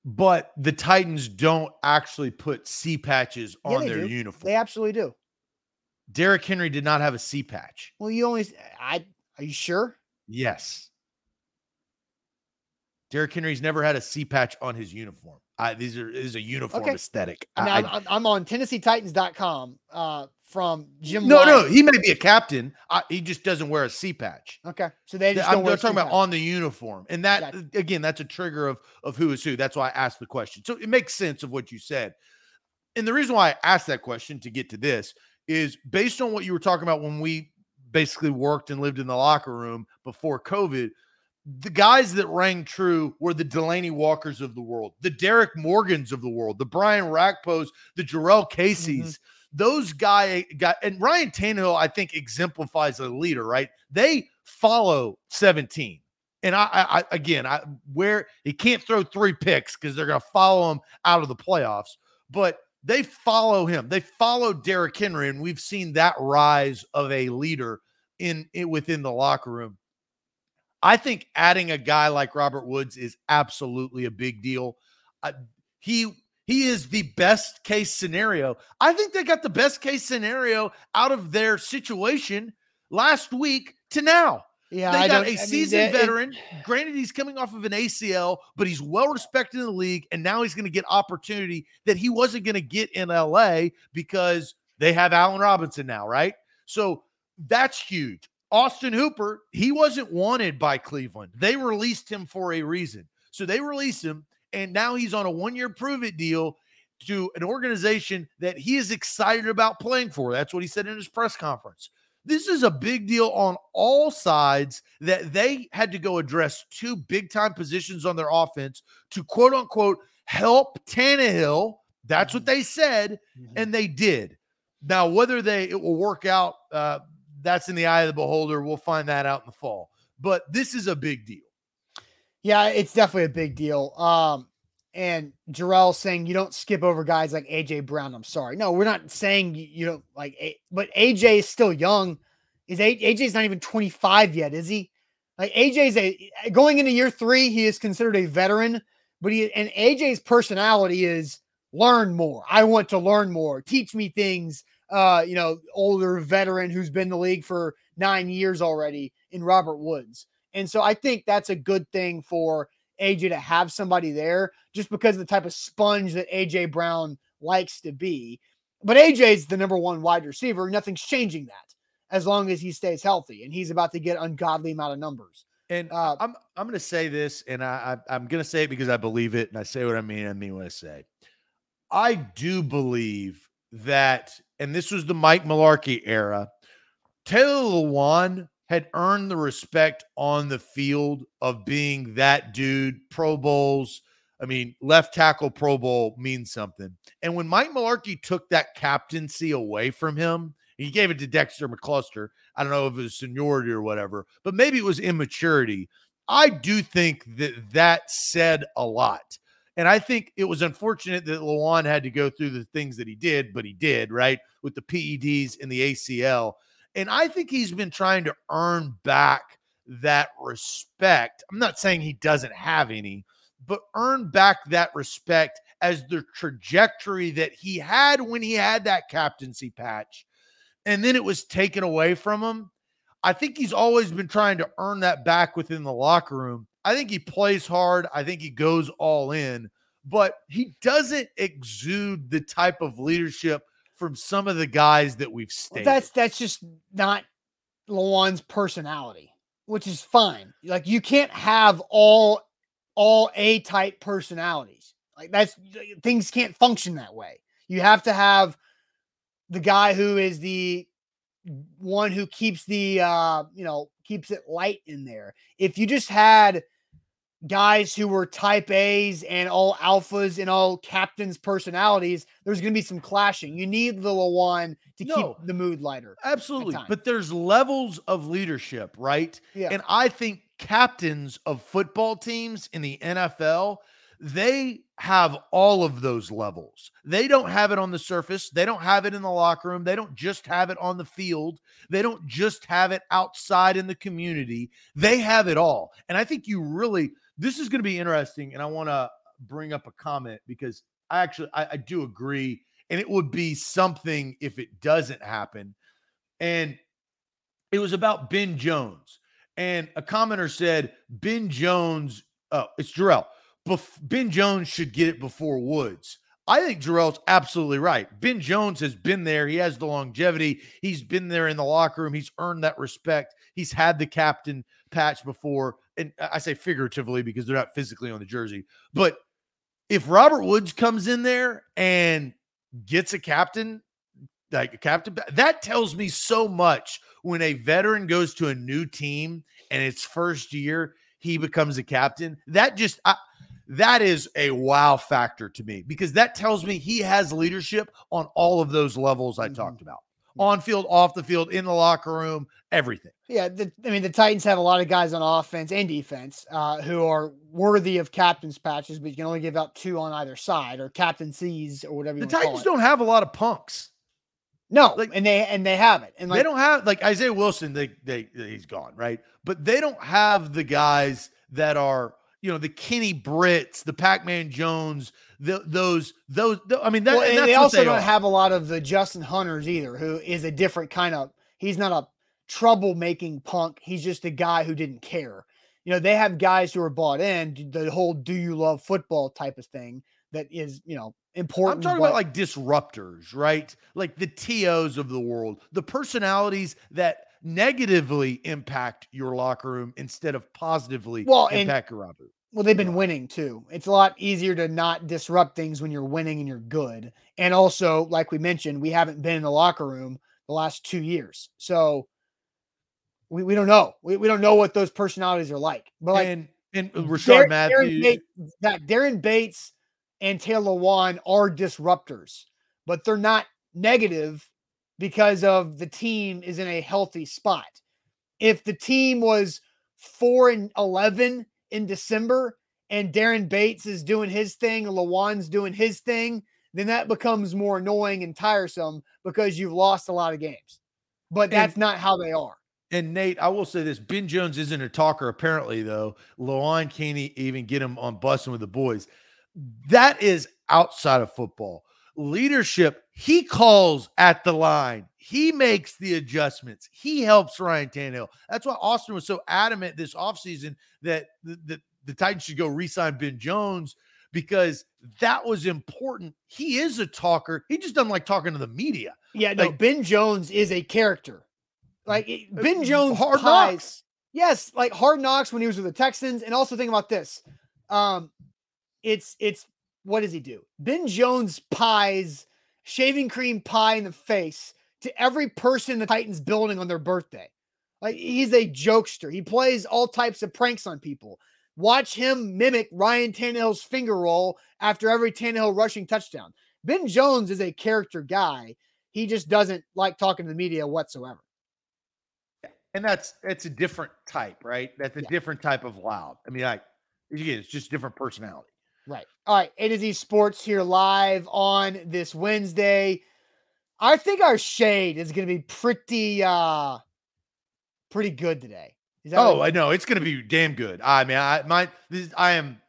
Speaker 2: but the Titans don't actually put C patches
Speaker 1: Yeah,
Speaker 2: on their
Speaker 1: do.
Speaker 2: uniform.
Speaker 1: They absolutely do.
Speaker 2: Derrick Henry did not have a C patch.
Speaker 1: Well, you only. I are you sure?
Speaker 2: Yes. Derrick Henry's never had a C patch on his uniform. I, these are this is a uniform
Speaker 1: Okay.
Speaker 2: aesthetic.
Speaker 1: I
Speaker 2: I-
Speaker 1: I'm, I'm, I'm on TennesseeTitans.com uh, from Jim.
Speaker 2: no,
Speaker 1: Wyatt.
Speaker 2: no, he may be a captain. I, he just doesn't wear a C patch.
Speaker 1: Okay, so they just
Speaker 2: I'm
Speaker 1: don't wear
Speaker 2: talking about on the uniform, and that
Speaker 1: Gotcha.
Speaker 2: again, that's a trigger of of who is who. That's why I asked the question. So it makes sense of what you said. And the reason why I asked that question to get to this is based on what you were talking about when we basically worked and lived in the locker room before COVID. The guys that rang true were the Delanie Walkers of the world, the Derrick Morgans of the world, the Brian Orakpos, the Jurrell Caseys. Mm-hmm. Those guy got and Ryan Tannehill, I think, exemplifies a leader, right? They follow 17. And I, I, I again, I where he can't throw three picks because they're going to follow him out of the playoffs, but they follow him. They follow Derrick Henry, and we've seen that rise of a leader in, in within the locker room. I think adding a guy like Robert Woods is absolutely a big deal. Uh, he he is the best case scenario. I think they got the best case scenario out of their situation last week to now.
Speaker 1: Yeah,
Speaker 2: They
Speaker 1: I
Speaker 2: got
Speaker 1: I
Speaker 2: a
Speaker 1: mean,
Speaker 2: seasoned
Speaker 1: that- it-
Speaker 2: veteran. Granted, he's coming off of an ACL, but he's well respected in the league, and now he's going to get opportunity that he wasn't going to get in LA because they have Allen Robinson now, right? So that's huge. Austin Hooper, he wasn't wanted by Cleveland. They released him for a reason. So they released him, and now he's on a one-year prove-it deal to an organization that he is excited about playing for. That's what he said in his press conference. This is a big deal on all sides that they had to go address two big time positions on their offense to quote unquote help Tannehill. That's what they said,
Speaker 1: Mhm.
Speaker 2: and they did. Now, whether they it will work out, uh, that's in the eye of the beholder. We'll find that out in the fall. But this is a big deal.
Speaker 1: Yeah, it's definitely a big deal. Um, and Jarrell saying you don't skip over guys like AJ Brown. I'm sorry. No, we're not saying you, don't like, but AJ is still young. Is A- AJ's not even 25 yet, is he? Like AJ's a going into year three, he is considered a veteran, but he and AJ's personality is learn more. I want to learn more. Teach me things. Uh, you know, older veteran who's been in the league for nine years already in Robert Woods. And so I think that's a good thing for AJ to have somebody there just because of the type of sponge that AJ Brown likes to be. But AJ's the number one wide receiver. Nothing's changing that as long as he stays healthy. And he's about to get ungodly amount of numbers.
Speaker 2: And
Speaker 1: Uh,
Speaker 2: I'm I'm going to say this, and I, I I'm going to say it because I believe it, and I say what I mean. I mean what I say. I do believe that, and this was the Mike Mularkey era. Taylor Lewan had earned the respect on the field of being that dude. Pro Bowls. I mean, left tackle Pro Bowl means something. And when Mike Mularkey took that captaincy away from him, he gave it to Dexter McCluster. I don't know if it was seniority or whatever, but maybe it was immaturity. I do think that that said a lot. And I think it was unfortunate that Lewan had to go through the things that he did, but he did, right? With the PEDs and the ACL. And I think he's been trying to earn back that respect. I'm not saying he doesn't have any, but earn back that respect as the trajectory that he had when he had that captaincy patch. And then it was taken away from him. I think he's always been trying to earn that back within the locker room. I think he plays hard. I think he goes all in, but he doesn't exude the type of leadership from some of the guys that we've
Speaker 1: Well, that's that's just not Lewan's personality, which is fine. Like you can't have all all A type personalities. Like that's things can't function that way. You have to have the guy who is the one who keeps the uh you know keeps it light in there. If you just had guys who were type A's and all alphas and all captains' personalities, there's going to be some clashing. You need the Lewan to
Speaker 2: No.
Speaker 1: keep the mood lighter.
Speaker 2: Absolutely. But there's levels of leadership, right?
Speaker 1: Yeah.
Speaker 2: And I think captains of football teams in the NFL, they have all of those levels. They don't have it on the surface, they don't have it in the locker room, they don't just have it on the field, they don't just have it outside in the community. They have it all. And I think you really this is going to be interesting and I want to bring up a comment because I actually I, I do agree, and it would be something if it doesn't happen. And it was about Ben Jones, and a commenter said Ben Jones. Oh, it's Jarrell. Bef- ben Jones should get it before Woods. I think Jarrell's absolutely right. Ben Jones has been there. He has the longevity. He's been there in the locker room. He's earned that respect. He's had the captain patch before. And I say figuratively because they're not physically on the jersey. But if Robert Woods comes in there and gets a captain, like a captain, that tells me so much when a veteran goes to a new team and its first year, he becomes a captain. That just, I, that is a wow factor to me because that tells me he has leadership on all of those levels I mm-hmm. talked about on field, off the field, in the locker room, everything.
Speaker 1: Yeah, the, I mean the Titans have a lot of guys on offense and defense uh, who are worthy of captain's patches, but you can only give out two on either side or captaincies or whatever.
Speaker 2: the Titans don't have a lot of punks.
Speaker 1: No, like, and they and they have it, and
Speaker 2: like, they don't have like Isaiah Wilson. They they he's gone right, but they don't have the guys that are you know the Kenny Britts, the Pac-Man Jones, the, those those. I mean, that,
Speaker 1: well, they also they don't are. have a lot of the Justin Hunters either, who is a different kind of. He's not a troublemaking punk. He's just a guy who didn't care. You know, they have guys who are bought in the whole "Do you love football?" type of thing that is you know important.
Speaker 2: I'm talking but, about like disruptors, right? Like the tos of the world, the personalities that negatively impact your locker room instead of positively well, impact your locker room.
Speaker 1: Well, they've been winning too. It's a lot easier to not disrupt things when you're winning and you're good. And also, like we mentioned, we haven't been in the locker room the last two years. So we, we don't know. We, we don't know what those personalities are like. But like
Speaker 2: and, and uh, Rishard Daren, Matthews.
Speaker 1: Daren Bates, that Daren Bates and Taylor Lewan are disruptors, but they're not negative because of the team is in a healthy spot. If the team was 4 and 11 in December and Daren Bates is doing his thing, Lewan's doing his thing, then that becomes more annoying and tiresome because you've lost a lot of games. But that's and, not how they are.
Speaker 2: And Nate, I will say this: Ben Jones isn't a talker, apparently, though. Lewan can't even get him on Bussin' With The Boys. That is outside of football leadership, he calls at the line. He makes the adjustments. He helps Ryan Tannehill. That's why Austin was so adamant this offseason that the, the, the Titans should go re-sign Ben Jones because that was important. He is a talker. He just doesn't like talking to the media.
Speaker 1: Yeah, no, like, Ben Jones is a character. Like uh, Ben Jones hard pies. Knocks. Yes, like hard knocks when he was with the Texans. And also think about this. Um, it's it's what does he do? Ben Jones pies shaving cream pie in the face to every person in the Titans building on their birthday. Like he's a jokester. He plays all types of pranks on people. Watch him mimic Ryan Tannehill's finger roll after every Tannehill rushing touchdown. Ben Jones is a character guy. He just doesn't like talking to the media whatsoever.
Speaker 2: And that's it's a different type, right? That's a yeah. different type of loud. I mean, like again, it's just different personality.
Speaker 1: Right. All right. A to Z Sports here live on this Wednesday. I think our shade is going to be pretty, uh, pretty good today.
Speaker 2: oh, I know it's going to be damn good. I mean, I my this, I am.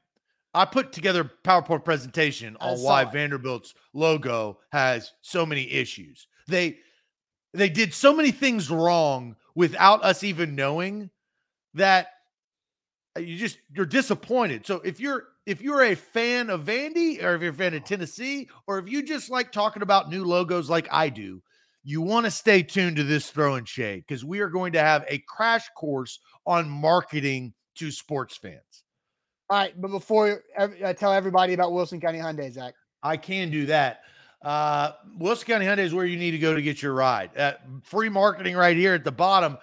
Speaker 2: I put together a PowerPoint presentation on why it. Vanderbilt's logo has so many issues. They they did so many things wrong without us even knowing that you just you're disappointed. So if you're if you're a fan of Vandy or if you're a fan of Tennessee or if you just like talking about new logos like I do, you want to stay tuned to this throw and shade because we are going to have a crash course on marketing to sports fans.
Speaker 1: All right, but before I tell everybody about Wilson County Hyundai, Zach,
Speaker 2: I can do that. Uh, Wilson County Hyundai is where you need to go to get your ride. Uh, free marketing right here at the bottom.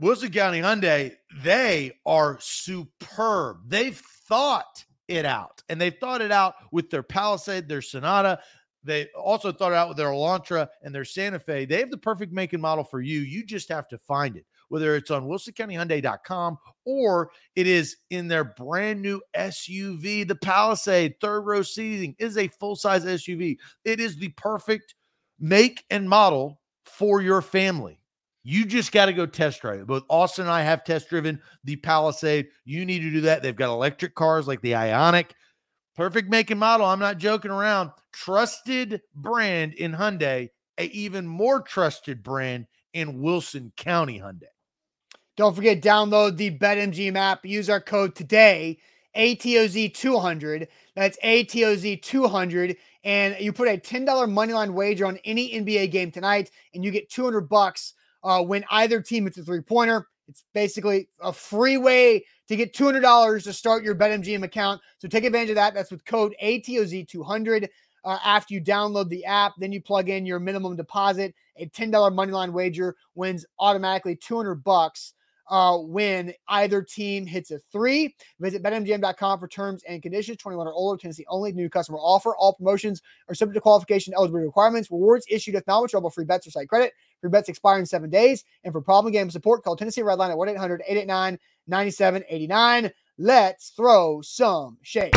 Speaker 2: Wilson County Hyundai, they are superb. They've thought it out. And they've thought it out with their Palisade, their Sonata. They also thought it out with their Elantra and their Santa Fe. They have the perfect make and model for you. You just have to find it, whether it's on WilsonCountyHyundai.com or it is in their brand new SUV, the Palisade. Third row seating is a full size SUV. It is the perfect make and model for your family. You just got to go test drive it. Both Austin and I have test driven the Palisade. You need to do that. They've got electric cars like the Ioniq. Perfect make and model. I'm not joking around. Trusted brand in Hyundai, a even more trusted brand in Wilson County Hyundai.
Speaker 1: Don't forget, download the BetMGM app. Use our code today, ATOZ200. That's ATOZ200. And you put a $10 moneyline wager on any NBA game tonight, and you get 200 bucks uh, when either team hits a three pointer. It's basically a free way to get $200 to start your BetMGM account. So take advantage of that. That's with code ATOZ200. Uh, after you download the app, then you plug in your minimum deposit. A $10 moneyline wager wins automatically 200 bucks uh, when either team hits a three. Visit betmgm.com for terms and conditions. 21 or older, Tennessee only. New customer offer. All promotions are subject to qualification eligibility requirements. Rewards issued if not withdrawable free bets or site credit. Free bets expire in seven days. And for problem game support, call Tennessee Redline at 1 800 889 9789. Let's throw some shade.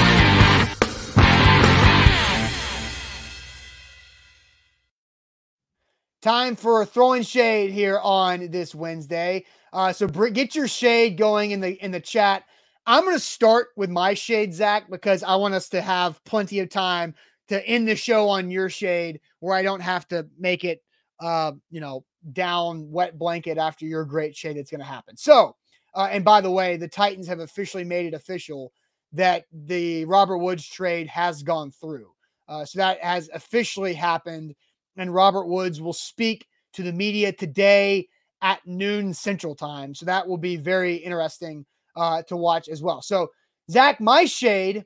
Speaker 1: Time for throwing shade here on this Wednesday. Uh, so get your shade going in the in the chat. I'm going to start with my shade, Zach, because I want us to have plenty of time to end the show on your shade, where I don't have to make it, uh, you know, down wet blanket after your great shade that's going to happen. So, uh, and by the way, the Titans have officially made it official that the Robert Woods trade has gone through. Uh, so that has officially happened and Robert Woods will speak to the media today at noon Central Time. So that will be very interesting uh, to watch as well. So, Zach, my shade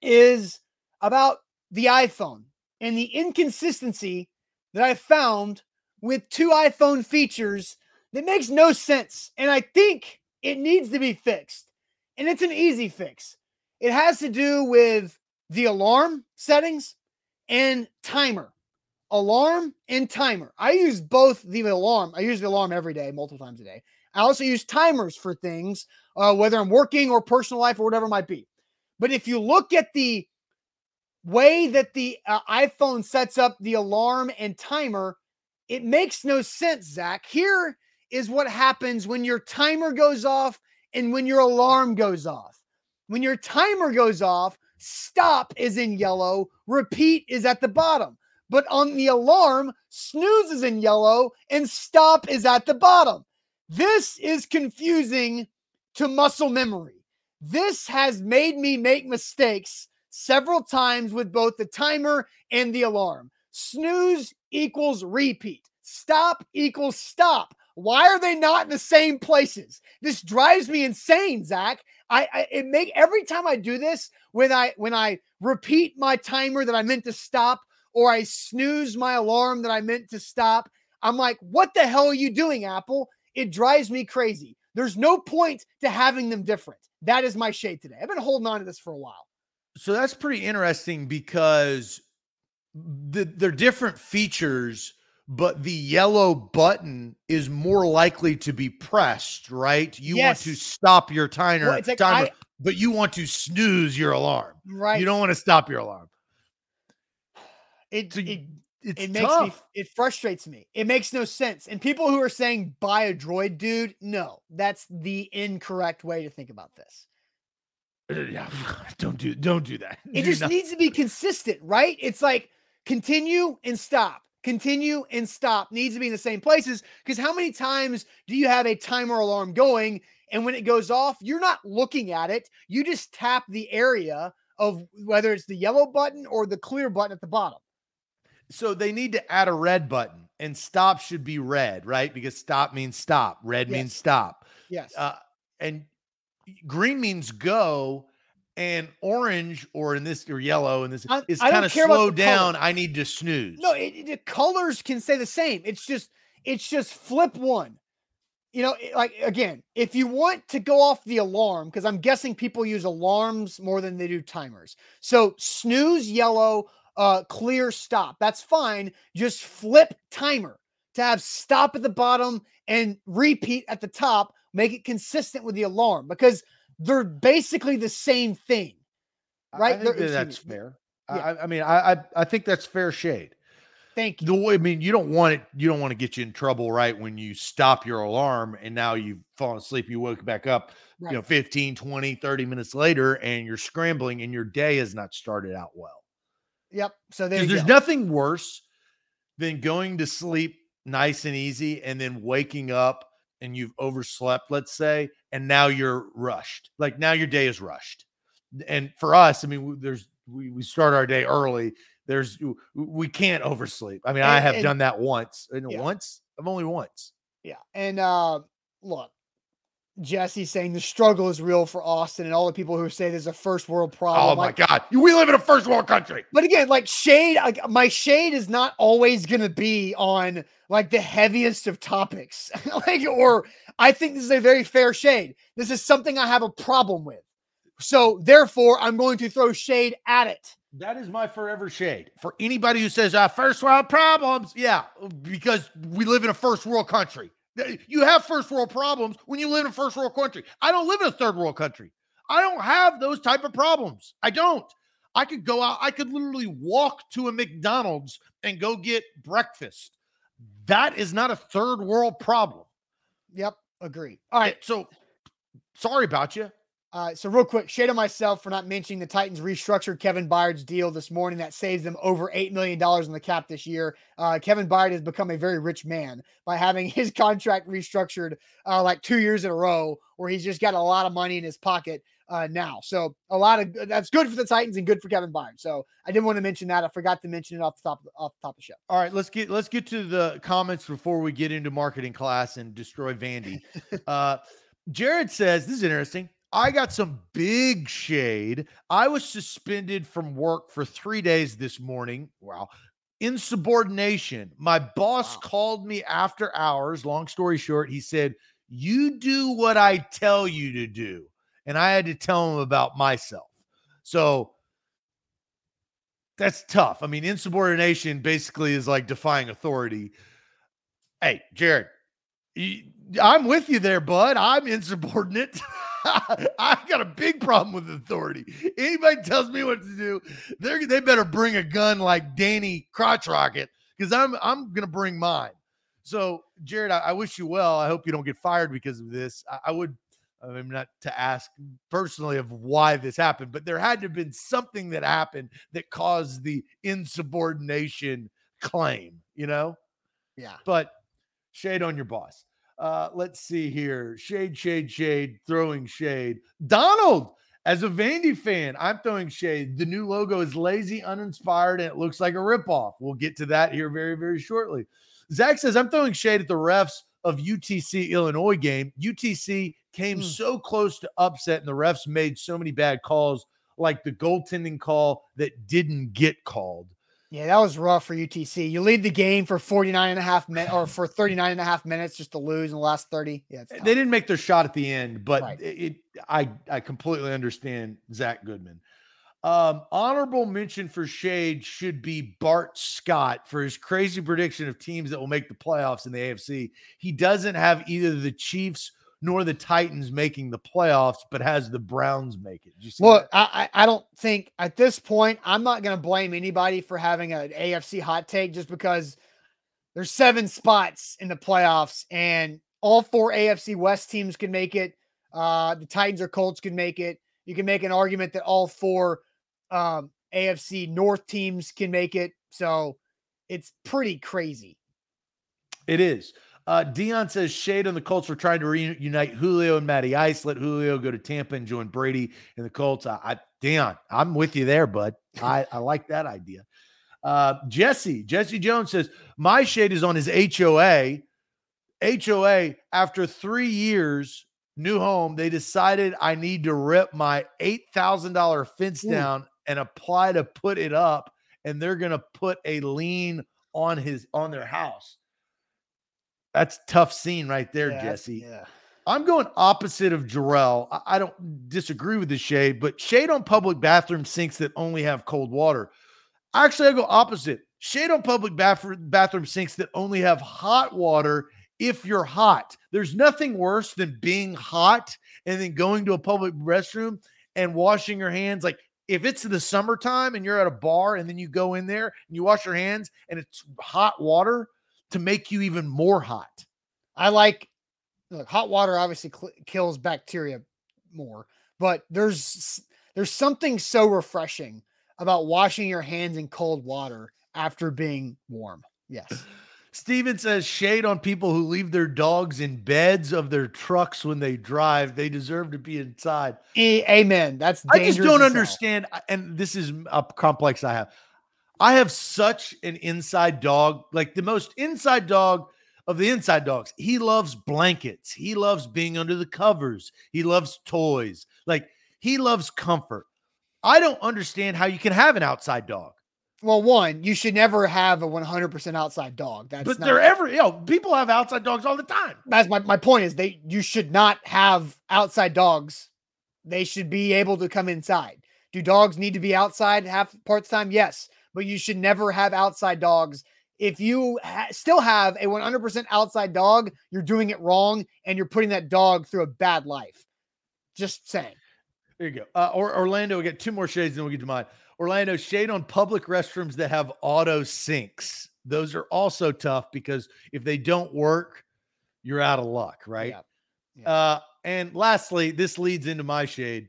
Speaker 1: is about the iPhone and the inconsistency that I found with two iPhone features that makes no sense. And I think it needs to be fixed. And it's an easy fix. It has to do with the alarm settings and timer alarm and timer. I use both the alarm. I use the alarm every day, multiple times a day. I also use timers for things, uh, whether I'm working or personal life or whatever it might be. But if you look at the way that the uh, iPhone sets up the alarm and timer, it makes no sense, Zach. Here is what happens when your timer goes off and when your alarm goes off. When your timer goes off, stop is in yellow, repeat is at the bottom. But on the alarm, snooze is in yellow and stop is at the bottom. This is confusing to muscle memory. This has made me make mistakes several times with both the timer and the alarm. Snooze equals repeat. Stop equals stop. Why are they not in the same places? This drives me insane, Zach. I, I, it make every time I do this when I when I repeat my timer that I meant to stop or I snooze my alarm that I meant to stop. I'm like, what the hell are you doing, Apple? It drives me crazy. There's no point to having them different. That is my shade today. I've been holding on to this for a while.
Speaker 2: So that's pretty interesting because the, they're different features, but the yellow button is more likely to be pressed, right? You yes. want to stop your timer, well, like timer I, but you want to snooze your alarm.
Speaker 1: Right.
Speaker 2: You don't want to stop your alarm.
Speaker 1: It so it, it makes tough. me it frustrates me. It makes no sense. And people who are saying buy a droid, dude, no, that's the incorrect way to think about this.
Speaker 2: Uh, yeah, don't do don't do that.
Speaker 1: It do just not. needs to be consistent, right? It's like continue and stop. Continue and stop needs to be in the same places because how many times do you have a timer alarm going and when it goes off, you're not looking at it. You just tap the area of whether it's the yellow button or the clear button at the bottom.
Speaker 2: So they need to add a red button, and stop should be red, right? Because stop means stop, red yes. means stop.
Speaker 1: Yes.
Speaker 2: Uh, and green means go, and orange or in this or yellow and this I, is kind of slow down. Color. I need to snooze.
Speaker 1: No, it, the colors can say the same. It's just it's just flip one. You know, like again, if you want to go off the alarm, because I'm guessing people use alarms more than they do timers. So snooze yellow, uh, clear stop. That's fine. Just flip timer to have stop at the bottom and repeat at the top. Make it consistent with the alarm because they're basically the same thing, right?
Speaker 2: Think that's fair. Yeah. I, I, mean, I, I I think that's fair shade.
Speaker 1: Thank you.
Speaker 2: The way I mean, you don't want it. You don't want to get you in trouble, right? When you stop your alarm and now you've fallen asleep, you woke back up,
Speaker 1: Right.
Speaker 2: you know, 15, 20, 30 minutes later, and you're scrambling and your day has not started out well.
Speaker 1: Yep. So there
Speaker 2: there's
Speaker 1: go.
Speaker 2: nothing worse than going to sleep nice and easy and then waking up and you've overslept, let's say, and now you're rushed. Like now your day is rushed. And for us, I mean, there's we, we start our day early. There's we can't oversleep. I mean, I have
Speaker 1: and-
Speaker 2: done that once. And
Speaker 1: Yeah.
Speaker 2: once, I've only once.
Speaker 1: Yeah. And uh look, Jesse's saying the struggle is real for Austin and all the people who say there's a first world problem.
Speaker 2: Oh my
Speaker 1: Like,
Speaker 2: God. We live in a first world country.
Speaker 1: But again, like shade, like my shade is not always gonna be on like the heaviest of topics. like, or I think this is a very fair shade. This is something I have a problem with. So therefore, I'm going to throw shade at it.
Speaker 2: That is my forever shade for anybody who says uh, first world problems. Yeah, because we live in a first world country. You have first world problems when you live in a first world country. I don't live in a third world country. I don't have those type of problems. I don't. I could go out. I could literally walk to a McDonald's and go get breakfast. That is not a third world problem.
Speaker 1: Yep, agree. All right.
Speaker 2: So sorry about you.
Speaker 1: Uh, so real quick, shade on myself for not mentioning the Titans restructured Kevin Byard's deal this morning. That saves them over eight million dollars in the cap this year. Uh, Kevin Byard has become a very rich man by having his contract restructured uh, like two years in a row, where he's just got a lot of money in his pocket uh, now. So a lot of that's good for the Titans and good for Kevin Byard. So I didn't want to mention that. I forgot to mention it off the top off the top of the show.
Speaker 2: All right, let's get let's get to the comments before we get into marketing class and destroy Vandy. uh, Jared says this is interesting. I got some big shade. I was suspended from work for three days this morning. Wow. Insubordination. My boss
Speaker 1: Wow.
Speaker 2: called me after hours. Long story short, he said, You do what I tell you to do. And I had to tell him about myself. So that's tough. I mean, insubordination basically is like defying authority. Hey, Jared, I'm with you there, bud. I'm insubordinate. I got a big problem with authority. Anybody tells me what to do, they they better bring a gun like Danny Crotch Rocket because I'm I'm gonna bring mine. So, Jared, I, I wish you well. I hope you don't get fired because of this. I, I would. I mean, not to ask personally of why this happened, but there had to have been something that happened that caused the insubordination claim, you know?
Speaker 1: Yeah.
Speaker 2: But shade on your boss. Uh, let's see here. Shade, shade, shade, throwing shade. Donald, as a Vandy fan, I'm throwing shade. The new logo is lazy, uninspired, and it looks like a ripoff. We'll get to that here very, very shortly. Zach says, I'm throwing shade at the refs of UTC Illinois game. UTC came
Speaker 1: Hmm.
Speaker 2: so close to upset, and the refs made so many bad calls, like the goaltending call that didn't get called.
Speaker 1: Yeah, that was rough for UTC. You lead the game for 49 and a half minutes or for 39 and a half minutes just to lose in the last 30. Yeah, it's
Speaker 2: They didn't make their shot at the end, but
Speaker 1: Right.
Speaker 2: it, it I I completely understand Zach Goodman. Um, honorable mention for Shade should be Bart Scott for his crazy prediction of teams that will make the playoffs in the AFC. He doesn't have either the Chiefs nor the Titans making the playoffs, but has the Browns make it. Did you see
Speaker 1: Well. I, I I don't think at this point I'm not going to blame anybody for having an AFC hot take just because there's seven spots in the playoffs and all four AFC West teams can make it. Uh, the Titans or Colts can make it. You can make an argument that all four um, AFC North teams can make it. So it's pretty crazy.
Speaker 2: It is. Uh, Dion says Shade on the Colts were trying to reunite Julio and Matty Ice. Let Julio go to Tampa and join Brady and the Colts. I, I Dion, I'm with you there, bud. I, I like that idea. Uh, Jesse, Jesse Jones says my shade is on his HOA. HOA after three years, new home, they decided I need to rip my eight thousand dollar fence
Speaker 1: Ooh.
Speaker 2: down and apply to put it up, and they're gonna put a lien on his on their house. That's tough scene right there,
Speaker 1: Yeah,
Speaker 2: Jesse.
Speaker 1: Yeah.
Speaker 2: I'm going opposite of Jarrell. I, I don't disagree with the shade, but shade on public bathroom sinks that only have cold water. Actually, I go opposite. Shade on public bathroom bathroom sinks that only have hot water if you're hot. There's nothing worse than being hot and then going to a public restroom and washing your hands like if it's the summertime and you're at a bar and then you go in there and you wash your hands and it's hot water to make you even more hot.
Speaker 1: I like look, hot water obviously cl- kills bacteria more, but there's there's something so refreshing about washing your hands in cold water after being warm. Yes.
Speaker 2: Steven says shade on people who leave their dogs in beds of their trucks when they drive. They deserve to be inside.
Speaker 1: A- amen. That's
Speaker 2: I just don't
Speaker 1: hell.
Speaker 2: understand. And this is a complex I have. I have such an inside dog, like the most inside dog of the inside dogs. He loves blankets. He loves being under the covers. He loves toys. Like he loves comfort. I don't understand how you can have an outside dog.
Speaker 1: Well, one, you should never have a 100% outside dog. That's
Speaker 2: but
Speaker 1: not,
Speaker 2: they're ever, you know, people have outside dogs all the time.
Speaker 1: that's my, my point is they you should not have outside dogs. They should be able to come inside. Do dogs need to be outside half parts time? Yes, but you should never have outside dogs. If you ha- still have a 100% outside dog, you're doing it wrong and you're putting that dog through a bad life. Just saying.
Speaker 2: There you go. Uh, or Orlando, we get two more shades, then we'll get to mine. Orlando, shade on public restrooms that have auto sinks. Those are also tough because if they don't work, you're out of luck, right?
Speaker 1: Yeah. Yeah.
Speaker 2: Uh, and lastly, this leads into my shade.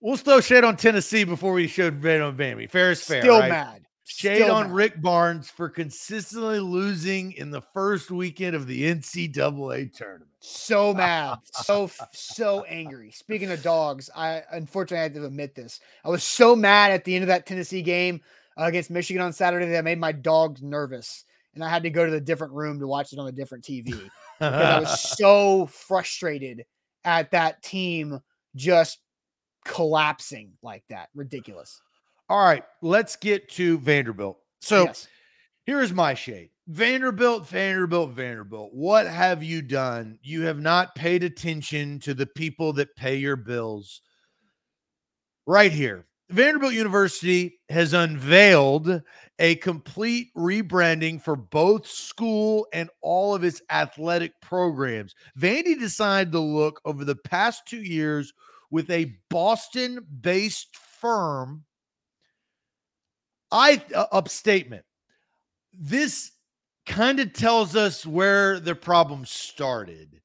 Speaker 2: We'll throw shade on Tennessee before we showed shade on Vandy. Fair is fair.
Speaker 1: Still
Speaker 2: right?
Speaker 1: mad.
Speaker 2: Shade
Speaker 1: Still
Speaker 2: on
Speaker 1: mad.
Speaker 2: Rick Barnes for consistently losing in the first weekend of the NCAA tournament.
Speaker 1: So mad, so so angry. Speaking of dogs, I unfortunately I had to admit this. I was so mad at the end of that Tennessee game uh, against Michigan on Saturday that I made my dogs nervous, and I had to go to the different room to watch it on a different TV because I was so frustrated at that team just collapsing like that. Ridiculous.
Speaker 2: All right, let's get to Vanderbilt. So
Speaker 1: Yes.
Speaker 2: here's my shade Vanderbilt, Vanderbilt, Vanderbilt. What have you done? You have not paid attention to the people that pay your bills. Right here, Vanderbilt University has unveiled a complete rebranding for both school and all of its athletic programs. Vandy decided to look over the past two years with a Boston based firm. I uh, Upstatement. This kind of tells us where the problem started.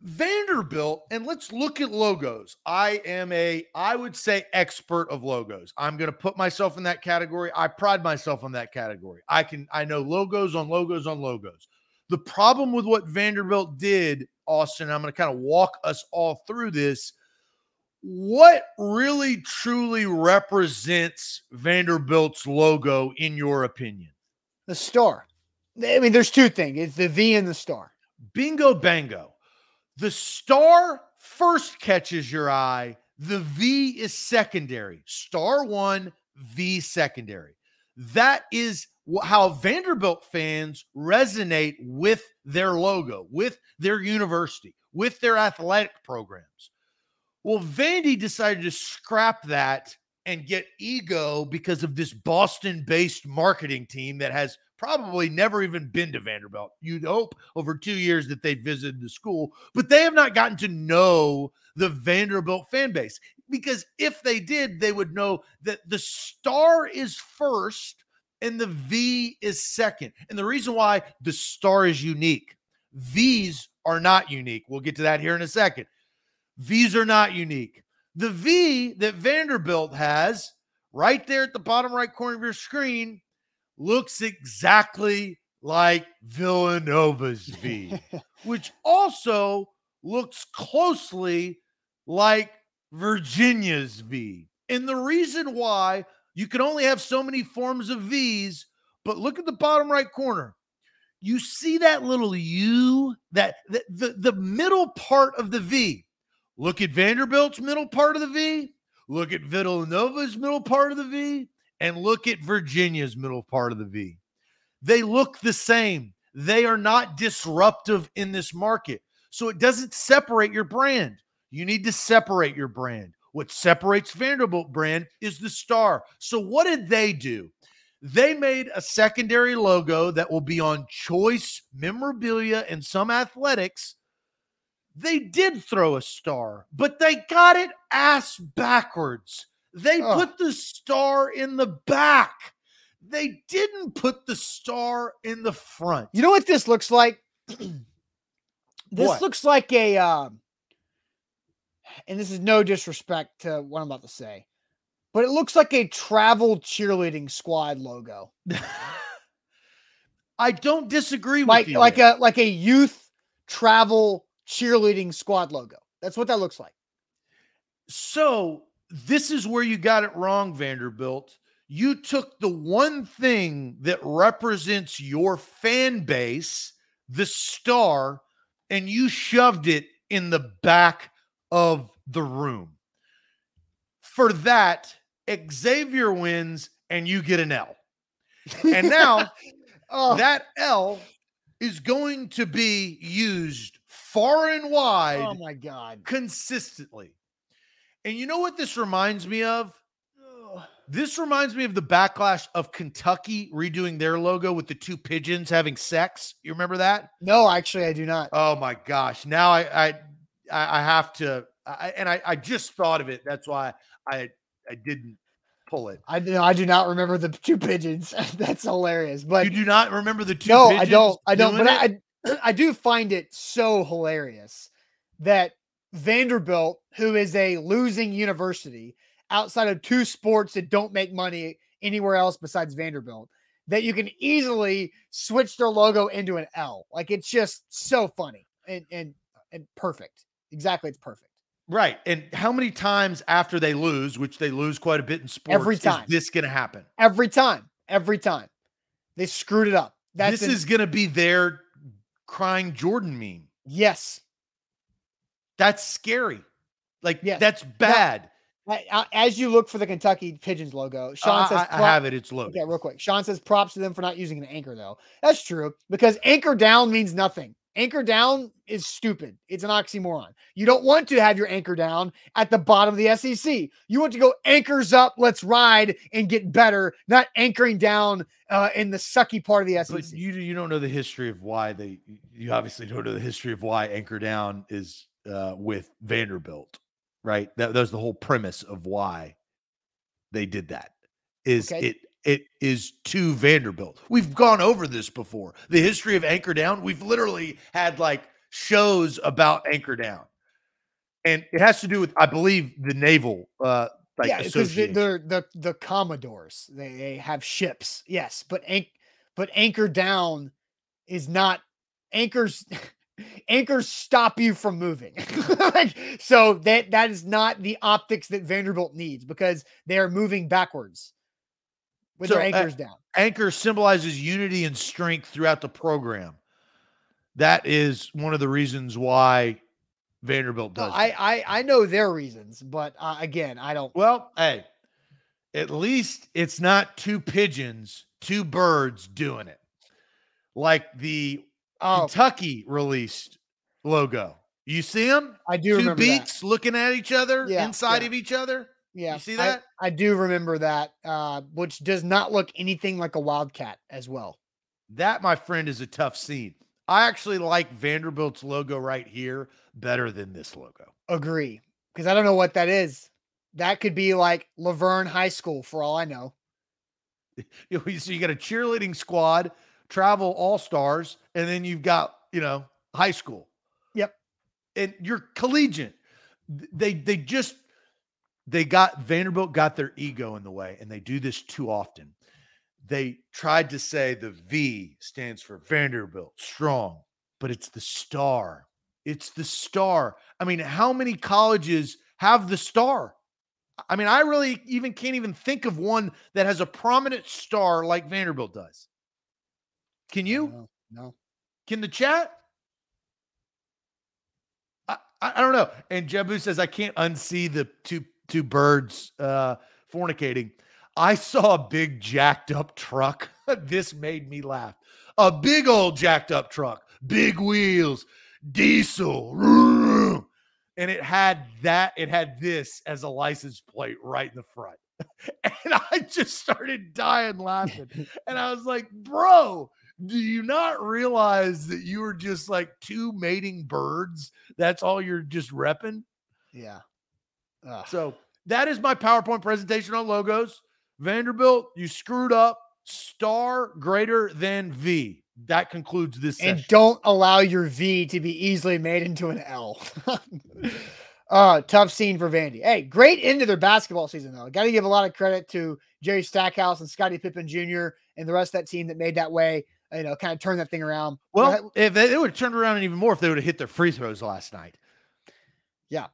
Speaker 2: Vanderbilt, and let's look at logos. I am a, I would say, expert of logos. I'm going to put myself in that category. I pride myself on that category. I can, I know logos on logos on logos. The problem with what Vanderbilt did, Austin, I'm going to kind of walk us all through this. What really truly represents Vanderbilt's logo, in your opinion?
Speaker 1: The star. I mean, there's two things. It's the V and the star.
Speaker 2: Bingo bango. The star first catches your eye, the V is secondary. Star one, V secondary. That is how Vanderbilt fans resonate with their logo, with their university, with their athletic programs. Well, Vandy decided to scrap that and get ego because of this Boston based marketing team that has probably never even been to Vanderbilt. You'd hope over two years that they visited the school, but they have not gotten to know the Vanderbilt fan base because if they did, they would know that the star is first and the V is second. And the reason why the star is unique, V's are not unique. We'll get to that here in a second. V's are not unique. The V that Vanderbilt has right there at the bottom right corner of your screen looks exactly like Villanova's V, which also looks closely like Virginia's V. And the reason why you can only have so many forms of V's, but look at the bottom right corner. You see that little U, that the, the, the middle part of the V. Look at Vanderbilt's middle part of the V. Look at Villanova's middle part of the V. And look at Virginia's middle part of the V. They look the same. They are not disruptive in this market. So it doesn't separate your brand. You need to separate your brand. What separates Vanderbilt brand is the star. So what did they do? They made a secondary logo that will be on choice memorabilia and some athletics they did throw a star, but they got it ass backwards. They
Speaker 1: Ugh.
Speaker 2: put the star in the back. They didn't put the star in the front.
Speaker 1: You know what this looks like? this
Speaker 2: What?
Speaker 1: looks like a um and this is no disrespect to what I'm about to say, but it looks like a travel cheerleading squad logo.
Speaker 2: I don't disagree with
Speaker 1: Like
Speaker 2: you.
Speaker 1: like a like a youth travel cheerleading squad logo. That's what that looks like.
Speaker 2: So this is where you got it wrong, Vanderbilt. You took the one thing that represents your fan base, the star, and you shoved it in the back of the room. For that, Xavier wins and you get an L. And now
Speaker 1: oh,
Speaker 2: that L is going to be used far and wide
Speaker 1: oh my god.
Speaker 2: consistently. And you know what this reminds me of? This reminds me of the backlash of Kentucky redoing their logo with the two pigeons having sex. You remember that?
Speaker 1: No, actually I do not.
Speaker 2: Oh my gosh! Now I I I I have to, I, and I I just thought of it. That's why I I didn't pull it.
Speaker 1: I do I do not remember the two pigeons. That's hilarious. But
Speaker 2: you do not remember the two?
Speaker 1: no, I don't. I don't. But
Speaker 2: it?
Speaker 1: I, I I do find it so hilarious that Vanderbilt, who is a losing university outside of two sports that don't make money anywhere else besides Vanderbilt, that you can easily switch their logo into an L. Like it's just so funny and and and perfect. Exactly, it's perfect.
Speaker 2: right. And how many times after they lose, which they lose quite a bit in sports,
Speaker 1: Every time.
Speaker 2: is this going to happen?
Speaker 1: Every time, every time, they screwed it up. That's
Speaker 2: this
Speaker 1: an-
Speaker 2: is going to be their crying Jordan meme.
Speaker 1: yes.
Speaker 2: That's scary. Like
Speaker 1: Yes.
Speaker 2: that's bad.
Speaker 1: As you look for the Kentucky Pigeons logo, Sean
Speaker 2: I,
Speaker 1: says,
Speaker 2: I- I have it. It's loaded.
Speaker 1: Okay, real quick. Sean says props to them for not using an anchor, though. That's true because anchor down means nothing. Anchor down is stupid. It's an oxymoron. You don't want to have your anchor down at the bottom of the SEC. You want to go anchors up, let's ride and get better, not anchoring down uh, in the sucky part of the SEC.
Speaker 2: But you you don't know the history of why they. You obviously don't know the history of why Anchor Down is uh, with Vanderbilt, right? That, that was the whole premise of why they did that. Is
Speaker 1: Okay.
Speaker 2: it it is to Vanderbilt. We've gone over this before. The history of Anchor Down. We've literally had like shows about Anchor Down, and it has to do with I believe the naval uh, like
Speaker 1: yeah, because they,
Speaker 2: association.
Speaker 1: they're the the Commodores. They, they have ships, yes, but anch- but anchor down is not anchors. anchors stop you from moving. like, so that that is not the optics that Vanderbilt needs because they are moving backwards with their
Speaker 2: So, uh,
Speaker 1: anchors down.
Speaker 2: anchor symbolizes unity and strength throughout the program. That is one of the reasons why Vanderbilt
Speaker 1: No,
Speaker 2: does.
Speaker 1: I. I I know their reasons, but uh, again, I don't.
Speaker 2: well, hey, at least it's not two pigeons, two birds doing it, like the
Speaker 1: Oh,
Speaker 2: Kentucky released logo. You see them?
Speaker 1: I do
Speaker 2: Two
Speaker 1: remember that.
Speaker 2: beaks looking at each other,
Speaker 1: Yeah,
Speaker 2: inside
Speaker 1: yeah.
Speaker 2: of each other.
Speaker 1: Yeah,
Speaker 2: see
Speaker 1: I-
Speaker 2: that?
Speaker 1: I, do remember that, uh, which does not look anything like a wildcat as well.
Speaker 2: That, my friend, is a tough scene. I actually like Vanderbilt's logo right here better than this logo.
Speaker 1: Agree, because I don't know what that is. That could be like LaVergne High School for all I know.
Speaker 2: You know, so you got a cheerleading squad, travel all stars, and then you've got you know high school.
Speaker 1: Yep.
Speaker 2: and you're collegiate. They they just they got Vanderbilt got their ego in the way, and they do this too often. They tried to say the V stands for Vanderbilt, strong, but it's the star. It's the star. I mean, how many colleges have the star? I mean, I really even can't even think of one that has a prominent star like Vanderbilt does. Can you?
Speaker 1: don't. No.
Speaker 2: Can the chat? I I don't know. And Jebu says I can't unsee the two two birds uh fornicating. I saw a big jacked up truck. this made me laugh. A big old jacked up truck, big wheels, diesel. And it had that, it had this as a license plate right in the front. And I just started dying laughing. And I was like, bro, Do you not realize that you were just like two mating birds? That's all you're just repping.
Speaker 1: Yeah.
Speaker 2: Ugh. So that is my PowerPoint presentation on logos. Vanderbilt, you screwed up. Star greater than V. That concludes this.
Speaker 1: And
Speaker 2: session.
Speaker 1: don't allow your V to be easily made into an L. uh, tough scene for Vandy. Hey, great end of their basketball season, though. Got to give a lot of credit to Jerry Stackhouse and Scottie Pippen Jr. and the rest of that team that made that way, you know, kind of turn that thing around.
Speaker 2: Well, if they, they would have turned around even more if they would have hit their free throws last night.
Speaker 1: Yeah.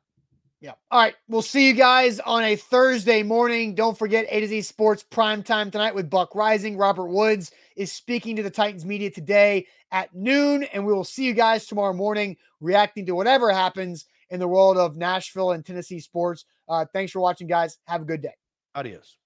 Speaker 1: Yeah. All right. We'll see you guys on a Thursday morning. Don't forget A to Z Sports prime time tonight with Buck Reising. Robert Woods is speaking to the Titans media today at noon. And we will see you guys tomorrow morning reacting to whatever happens in the world of Nashville and Tennessee sports. Uh, thanks for watching, guys. Have a good day.
Speaker 2: Adios.